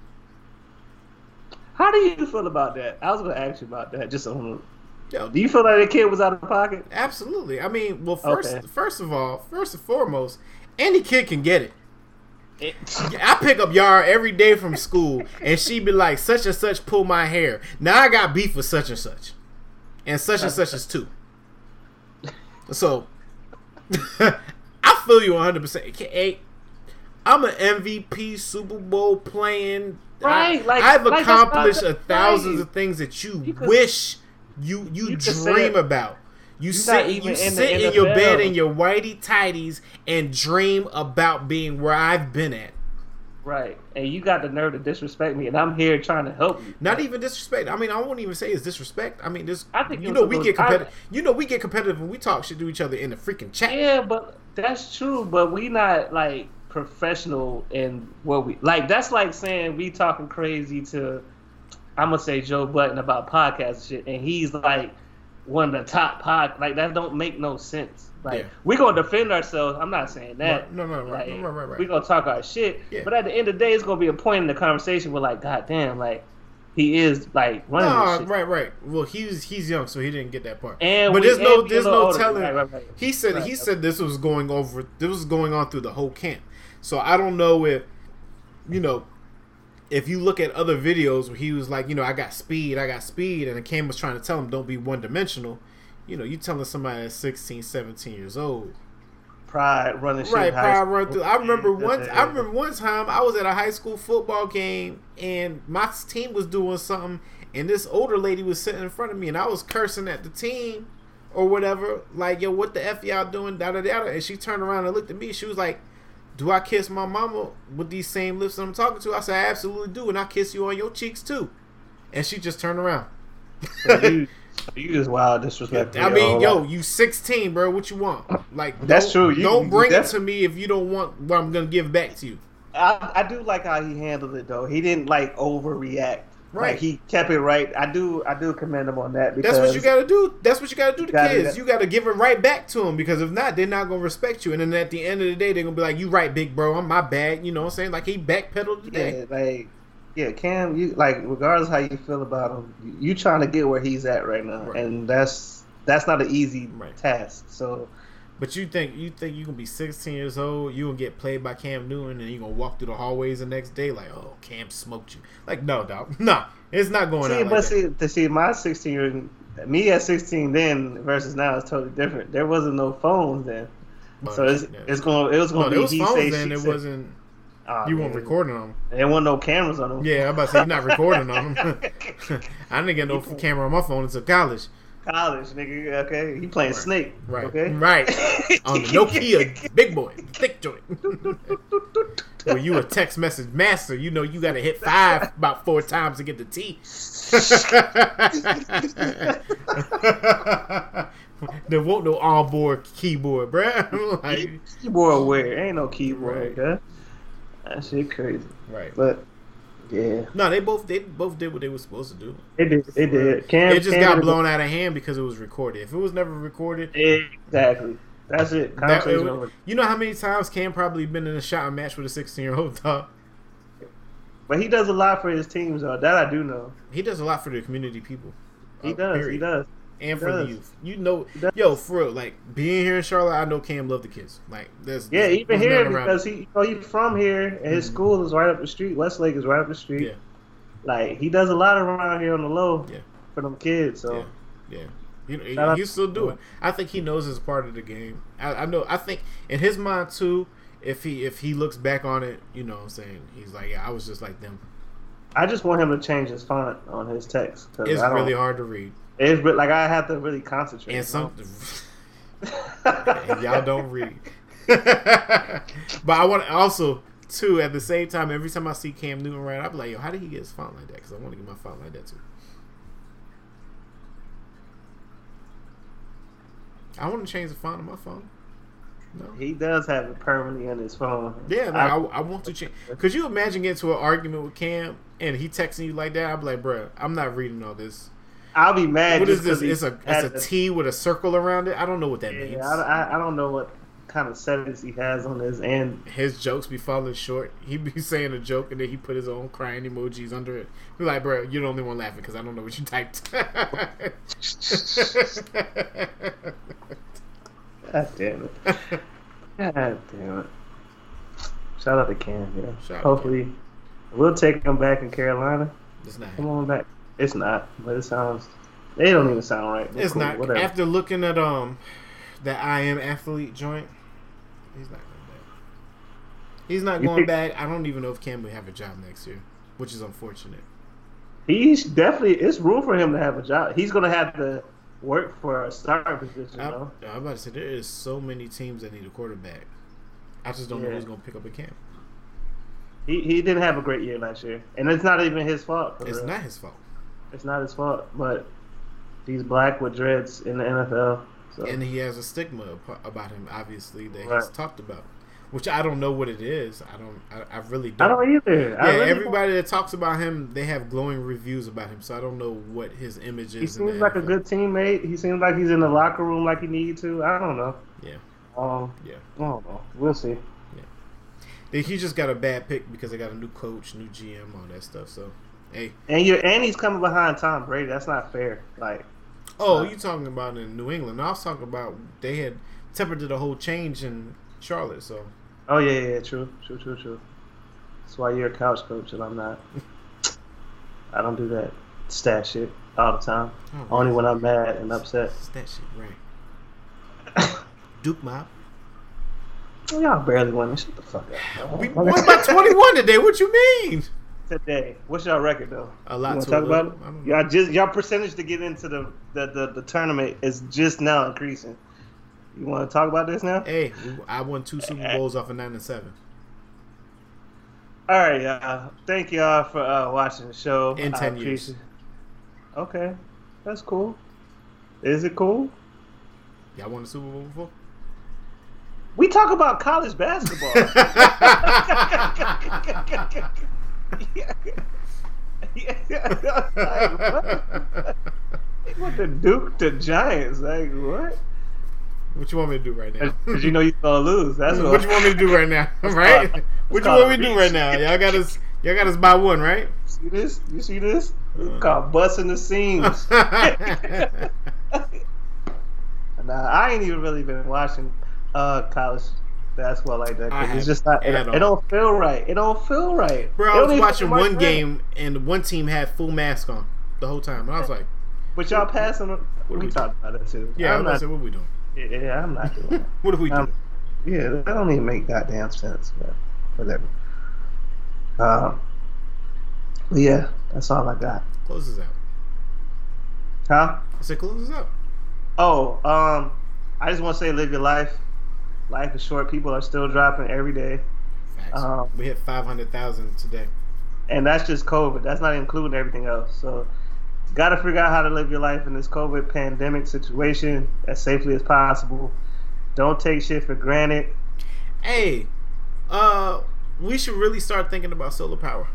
How do you feel about that? I was going to ask you about that. Just on, Yo, do you feel like the kid was out of pocket? absolutely. I mean, well, first Okay. first of all, first and foremost, any kid can get it. It- I pick up Yara every day from school, and she be like, "Such and such pull my hair." Now I got beef with such and such, and such and such is two. So, I feel you 100. percent Hey, I'm an MVP, Super Bowl playing. Right, I, like- I've like, accomplished the- a thousands of things that you, You could- wish you you, you could say dream it. about. You sit, you in the sit in your bed in your whitey tighties and dream about being where I've been at. right, and you got the nerve to disrespect me, and I'm here trying to help you. Not even disrespect. I mean, I won't even say it's disrespect. I mean, this. I think you know we get competitive. You know we get competitive when we talk shit to each other in the freaking chat. Yeah, but that's true. But we not like professional in what we like. That's like saying we talking crazy to. I'm gonna say Joe Budden about podcast shit, and he's like one of the top pod. Like that don't make no sense. Like Yeah. we gonna defend ourselves. I'm not saying that. Right. No, no, right, Like, right, right, right. We gonna talk our shit. Yeah. But at the end of the day, it's gonna be a point in the conversation where like, God damn, like he is like running No, shit. right, right. Well, he's he's young, so he didn't get that part. And but we- there's no there's no older. telling. Right, right, right. He said he said this was going over. This was going on through the whole camp. So I don't know if you know if you look at other videos where he was like, you know, I got speed, I got speed, and the Cam was trying to tell him don't be one dimensional. You know, you telling somebody that's 16, 17 years old. Pride running shit. Right, pride run through. I remember one. I remember one time I was at a high school football game and my team was doing something, and this older lady was sitting in front of me, and I was cursing at the team or whatever, like yo, what the f y'all doing? Da da da. And she turned around and looked at me. She was like, "Do I kiss my mama with these same lips that I'm talking to?" I said, "I absolutely do, and I kiss you on your cheeks too." And she just turned around. So you, so you just wild disrespect. I mean, yo, you 16, bro. What you want? Like, That's true. You- don't you bring it to me if you don't want what I'm gonna give back to you. I, I do like how he handled it though. He didn't like overreact. Right. Like he kept it right. I do. I do commend him on that because That's what you got to do. That's what you got to do to Gotta kids. You got to give it right back to them because if not, they're not gonna respect you. And then at the end of the day, they're gonna be like, "You right, big bro. I'm my bad." You know what I'm saying? Like he backpedaled today. Yeah, like yeah, Cam. You like regardless how you feel about him, you, you trying to get where he's at right now, Right. and that's that's not an easy Right. task. So But you think you think you gonna be 16 years old? You gonna get played by Cam Newton, and you gonna walk through the hallways the next day like, "Oh, Cam smoked you." Like, no, dog, nah, it's not going see, like but that. see, to see my sixteen year me at sixteen then versus now is totally different. There wasn't no phones then. But- So it's, yeah. it's going. It was going to there be he phones say then. It say. wasn't. Aw, You weren't recording on them. There wasn't no cameras on them. Yeah, I'm about to say you're not recording on them. I didn't get no camera on my phone until college. College, nigga. Okay, he playing Right. Snake. Right. Okay. Right. On the Nokia big boy, thick joint. Well, you a text message master. You know you gotta hit five about four times to get the T. there won't no onboard keyboard, bruh. like, Keyboard wear. Ain't no keyboard. Right. Okay. That shit crazy. right. But yeah, No, they both they both did what they were supposed to do. They did. It did. Cam, It just Cam got blown out of hand because it was recorded. If it was never recorded, Exactly. That's it. that, it you know how many times Cam probably been in a shot and match with a 16 year old dog. But he does a lot for his teams, though. That I do know. He does a lot for the community people. He Uh, does. He does. And for the youth. You know, yo, for real, like being here in Charlotte, I know Cam love the kids. Like, there's Yeah, there's- even there's here because he, you know, he's from here, and his Mhm. school is right up the street. Westlake is right up the street. Yeah. Like he does a lot around here on the low Yeah. for them kids. So yeah, yeah. You know, still do it. I think he knows it's part of the game. I, I know. I think in his mind too. If he if he looks back on it, you know, what I'm saying he's like, yeah, I was just like them. I just want him to change his font on his text. It's really hard to read, It's like I have to really concentrate. and some and y'all don't read. but I want to also too at the same time. Every time I see Cam Newton around, I be like, yo, how did he get his font like that? Because I want to get my font like that too. I want to change the font on my phone. He does have it permanently on his phone. Yeah, like, I- I, want to change. Could you imagine getting to an argument with Cam and he texting you like that? I'd be like, bruh, I'm not reading all this. I'll be mad. What is this? It's a it's a with a circle around it. I don't know what that means. Yeah, I, I, I don't know what kind of settings he has on his end. His jokes be falling short. He be saying a joke and then he put his own crying emojis under it. Be like, bro, you're the only one laughing because I don't know what you typed. God damn it. God damn it. Shout out to Cam, yeah. Shout Hopefully, we'll take him back in Carolina. it's not. Come on back. It's not, but it sounds. They don't even sound right. but It's cool, not. Whatever. After looking at um that I am athlete joint, he's not going back. He's not going back. I don't even know if Cam will have a job next year, which is unfortunate. He's definitely. It's room for him to have a job. He's gonna have to work for a starting position. I, know? I'm about to say there is so many teams that need a quarterback. I just don't know who's going to pick up a Cam. He he didn't have a great year last year, and it's not even his fault. It's real. not his fault. It's not his fault, but he's black with dreads in the NFL. So and he has a stigma about him, obviously that he's talked about, which I don't know what it is. I don't. I, I really don't. I don't either. yeah, really everybody that talks about him, they have glowing reviews about him. So I don't know what his image is. He seems like a good teammate. He seems like he's in the locker room like he need to. I don't know. Yeah, Um, yeah. I don't know. We'll see. They- He just got a bad pick because they got a new coach, new GM, all that stuff. So, hey, And you and he's coming behind Tom Brady. That's not fair. Like oh, you talking about in New England? I was talking about they had tempered the whole change in Charlotte. So Oh yeah, yeah, yeah, true, true, true, true. That's why you're a couch coach and I'm not. I don't do that stat shit all the time. Oh, Only when I'm mad and upset. It's that shit, right? Duke Mob. Y'all barely won. Shut the fuck up. We won by 21 today. What you mean? Today. What's y'all record though? A lot wanna talk about little. I it? Y'all just y'all percentage to get into the the, the, the tournament is just now increasing. You want to talk about this now? Hey, I won two Super Bowls off of nine and seven. All right, y'all. Thank y'all for uh, watching the show. In 10 years. Okay, that's cool. Is it cool? Y'all won the Super Bowl before? We talk about college basketball. like, what? He went to Duke to Giants. Like what? What you want me to do right now? Because you know you're gonna lose. That's what. what you want me to do right now? right? called- What you want me to do right now? Y'all got us. Y'all got us by one, right? See this? You see this? It's Uh. called busting the seams. Nah, I ain't even really been watching uh, college basketball like that. I it's just not. It, it don't feel right. It don't feel right. Bro, I was watching one game and one team had full mask on the whole time. And I was like, But y'all passing. What we, are we talked about that too. yeah, I'm I'm not saying what we doing. Yeah, I'm not doing that. What are we doing? Um, yeah, that don't even make goddamn sense. But whatever. Um. yeah, that's all I got. Closes out. Huh? I said, closes out. Oh, um, I just want to say, live your life. Life is short. People are still dropping every day, Facts. Um, we hit 500,000 today. and that's just COVID. That's not including everything else. So, got to figure out how to live your life in this COVID pandemic situation as safely as possible. Don't take shit for granted. Hey, uh, we should really start thinking about solar power.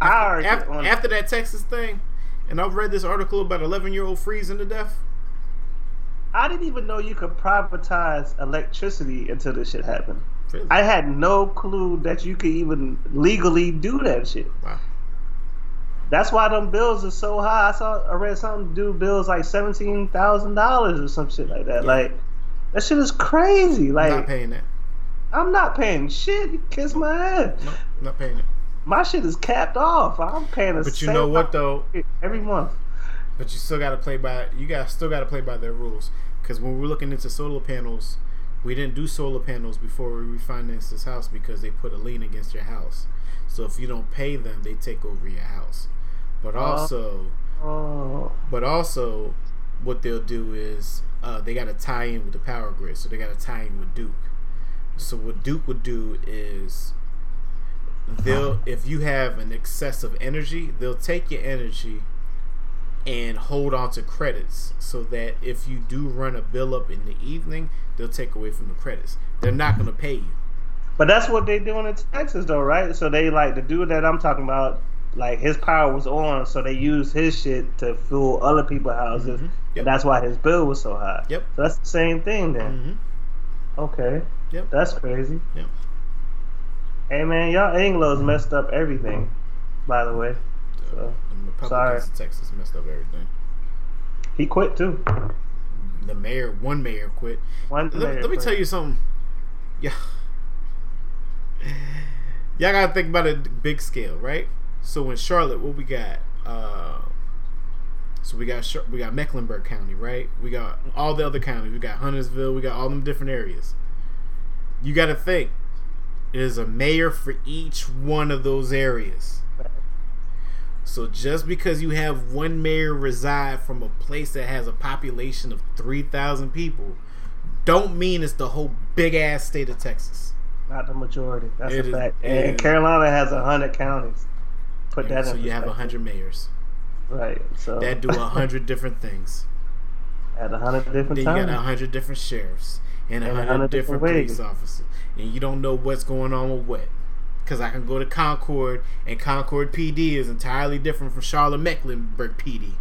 I already After, on- after that Texas thing, and I've read this article about 11 year old freezing to death. I didn't even know you could privatize electricity until this shit happened. Really? I had no clue that you could even legally do that shit. wow. That's why them bills are so high. I saw I read something do bills like seventeen thousand dollars or some shit like that. Like that shit is crazy. I'm Like not paying that. I'm not paying shit. You kiss my ass. No, I'm not paying it. My shit is capped off. I'm paying a But you know what though? every month. But you still got to play by. You got still got to play by their rules. Because when we're looking into solar panels, we didn't do solar panels before we refinanced this house because they put a lien against your house. So if you don't pay them, they take over your house. But also, Oh, but also, what they'll do is uh, they got to tie in with the power grid. So they got to tie in with Duke. So what Duke would do is they'll if you have an excess of energy, they'll take your energy and hold on to credits so that if you do run a bill up in the evening, they'll take away from the credits. They're not going to pay you. But that's what they're doing in Texas, though, right? So they like the dude that I'm talking about. Like his power was on, so they used his shit to fuel other people's houses, Mhm. Yep. and that's why his bill was so high. Yep. So that's the same thing then. hmm Okay. Yep. That's crazy. Yep. Hey man, y'all Anglos messed up everything. By the way, So, The Republicans sorry. Texas messed up everything. he quit too. The mayor, one mayor quit. One. Let, let me tell you something. Yeah. Y'all gotta think about it big scale, right? So in Charlotte, what we got? Uh, so we got we got Mecklenburg County, right? We got all the other counties. We got Huntersville. We got all them different areas. You got to think. There's a mayor for each one of those areas. So just because you have one mayor reside from a place that has a population of three thousand people, don't mean it's the whole big ass state of Texas. Not the majority. That's It a fact. And. Carolina has a hundred counties. Put that so in you have a hundred mayors Right. So that do a hundred different things. at a hundred different Then you got a hundred different sheriffs and a And a hundred hundred different different police officers, and you don't know what's going on with what. Because I can go to Concord, and Concord PD is entirely different from Charlotte Mecklenburg PD.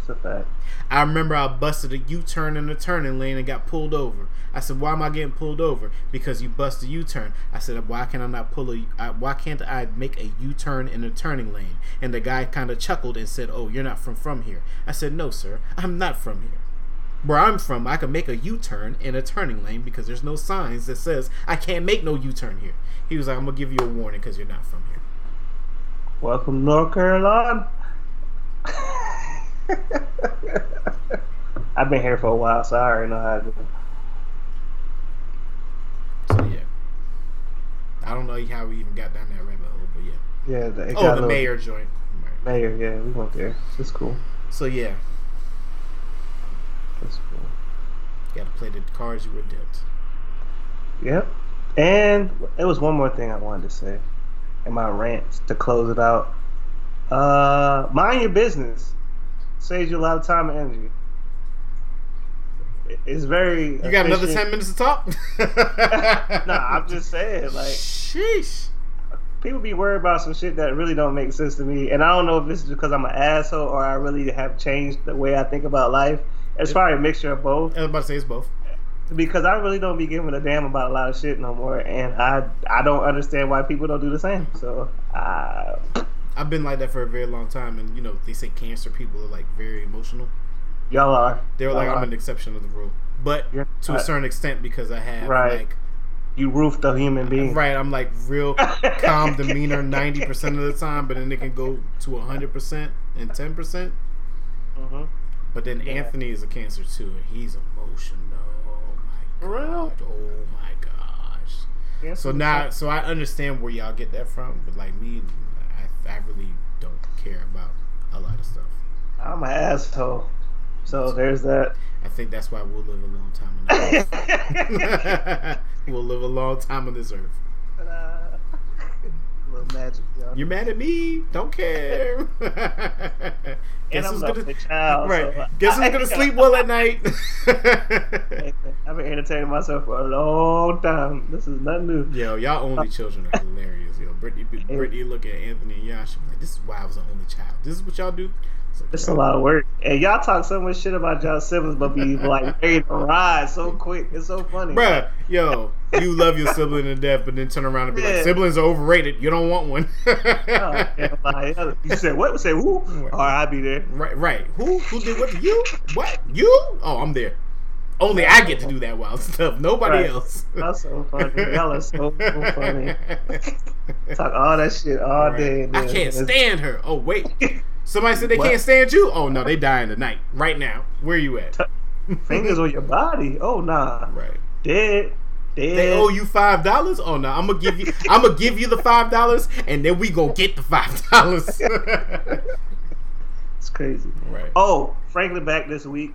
It's a fact. I remember I busted a U turn in the turning lane and got pulled over. I said, "Why am I getting pulled over? Because you bust a U turn." I said, "Why can I not pull a? I, why can't I make a U turn in the turning lane?" And the guy kind of chuckled and said, "Oh, you're not from from here." I said, "No, sir, I'm not from here. Where I'm from, I can make a U turn in a turning lane because there's no signs that says I can't make no U turn here." He was like, "I'm gonna give you a warning because you're not from here." Welcome to North Carolina. I've been here for a while, so I already know how to do. So yeah, I don't know how we even got down that rabbit hole, but yeah. Yeah, oh, the, Oh, the mayor joint. Right. Mayor, yeah, we went there. It's cool. So yeah, It's cool. You got to play the cards you were dealt. Yep. And it was one more thing I wanted to say in my rants to close it out. Uh, mind your business. Saves you a lot of time and energy. It's very. You got another ten minutes to talk? Nah, I'm just saying, like sheesh. people be worried about some shit that really don't make sense to me, and I don't know if this is because I'm an asshole or I really have changed the way I think about life. It's probably a mixture of both. I was about to say it's both. because I really don't be giving a damn about a lot of shit no more, and I I don't understand why people don't do the same. So uh, I've been like that for a very long time, and you know they say cancer people are like very emotional. y'all are They were like y'all I'm an exception of the rule, but You're to a certain extent because I have Right. like you roofed a human being. right, I'm like real calm demeanor ninety percent of the time, but then it can go to hundred percent and ten percent. hmm But then Yeah. Anthony is a cancer too, and he's emotional. Oh my god! Oh my gosh! So now, so I understand where y'all get that from, but like me, I, I really don't care about a lot of stuff. I'm an asshole. So there's that. I think that's why we'll live a long time on this earth. we'll live a long time on this earth. Uh, little magic, y'all. You're mad at me? Don't care. and Guess I'm who's gonna child. right? So Guess who's gonna sleep well at night? I've been entertaining myself for a long time. This is nothing new. Yo, y'all only uh, children are hilarious. Yo, Brittany, Brittany look at Anthony and y'all. She like, "This is why I was an only child. This is what y'all do." It's a lot of work. And y'all talk so much shit about y'all siblings, but be like ready to ride so quick. It's so funny. Bruh, yo, you love your sibling to death, but then turn around and be like, siblings are overrated. You don't want one. Oh, yeah, you said what? Say who? Right, I'll be there. right, right. Who? Who did what? to You? What? You? Oh, I'm there. Only I get to do that wild stuff. Nobody Right. else. That's so funny. Y'all are so, so funny. Talk all that shit all day. and I can't stand her. Oh wait, somebody said they What? can't stand you. Oh no, they dying tonight, right now. Where you at? Fingers on your body. Oh nah. Right. Dead. Dead. They owe you five dollars. Oh no, I'm gonna give you. I'm gonna give you the five dollars, and then we gonna get the five dollars. It's crazy. right. Oh, Franklin back this week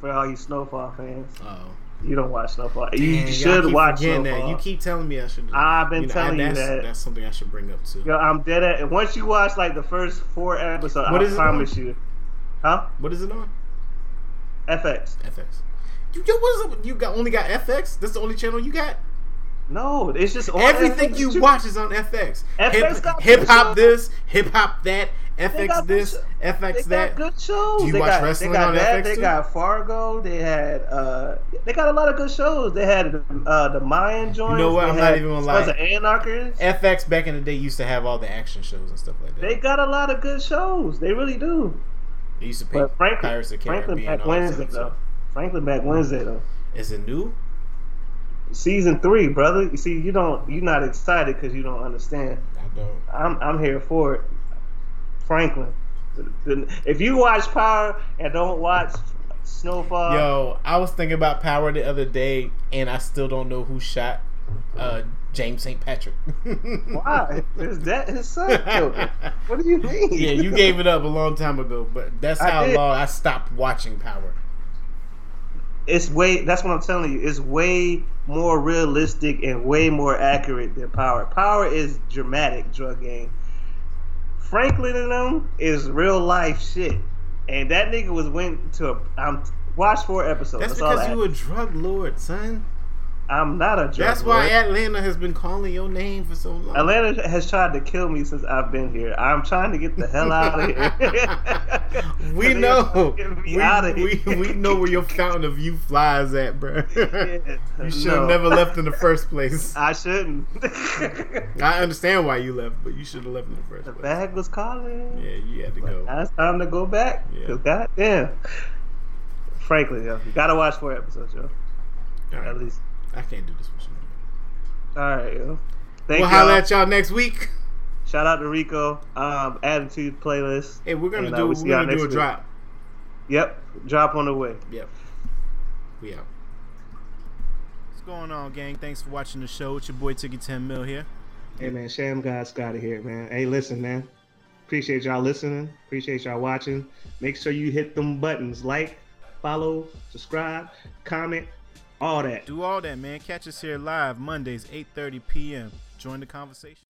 for all you Snowfall fans. Oh. You don't watch Snowfall. You Man, should watch Snowfall. that. You keep telling me I should. I've been know, telling you that's, that. That's something I should bring up too. Yo, I'm dead at. And once you watch like the first four episodes, What I is promise you. Huh? What is it on? FX. FX. You, yo, what is it? You got only got FX? That's the only channel you got? No, it's just Everything FX. you watch is on FX. FX got Hip hop this, hip hop that, FX this, FX They that. got good shows. Do you they watch got, wrestling they got on that. FX They too? got Fargo. They had. uh They got a lot of good shows. They had uh the Mayan joints. know what? They I'm not even gonna lie. of Anarchists. FX back in the day used to have all the action shows and stuff like that. They got a lot of good shows. They really do. They used to pay But Franklin, Pirates of Franklin back Wednesday though. Franklin back Wednesday though. Is it new? Season three, brother. You see, you don't. You're not excited because you don't understand. I don't. I'm I'm here for it. Franklin. If you watch Power and don't watch Snowfall, Yo, I was thinking about Power the other day, and I still don't know who shot uh, James St. Patrick. why? Is that his son? What do you mean? yeah, you gave it up a long time ago, but that's how did. long I stopped watching Power. It's way. That's what I'm telling you. It's way more realistic and way more accurate than Power. Power is dramatic drug game. Franklin and them is real life shit. And that nigga was went to a. I'm watch four episodes. That's That's, because I you a drug lord, son. I'm not a drug. That's why. Atlanta has been calling your name for so long. Atlanta has tried to kill me since I've been here. I'm trying to get the hell out of here. we know. Get me We, out of we, here. we know where your fountain of youth flies at, bro. Yeah, you should have no. never left in the first place. I shouldn't. I understand why you left, but you should have left in the first the place. The bag was calling. Yeah, you had to go. Now it's time to go back. Yeah. Goddamn. Frankly, yo, you gotta watch four episodes, yo. At least. I can't do this with you. All right, yo. Thank We'll you. holler at y'all next week. Shout out to Rico. Um, attitude playlist. Hey, we're gonna And, uh, do we'll we're y'all gonna do a week. drop. Yep. Drop on the way. Yep. We out. What's going on, gang? Thanks for watching the show. It's your boy Tiki 10 Mil here. Hey man, Sham God Scotty here, man. Hey, listen, man. Appreciate y'all listening. Appreciate y'all watching. Make sure you hit them buttons like, follow, subscribe, comment, all that. Do all that, man. Catch us here live Mondays, 8:30 p.m. Join the conversation.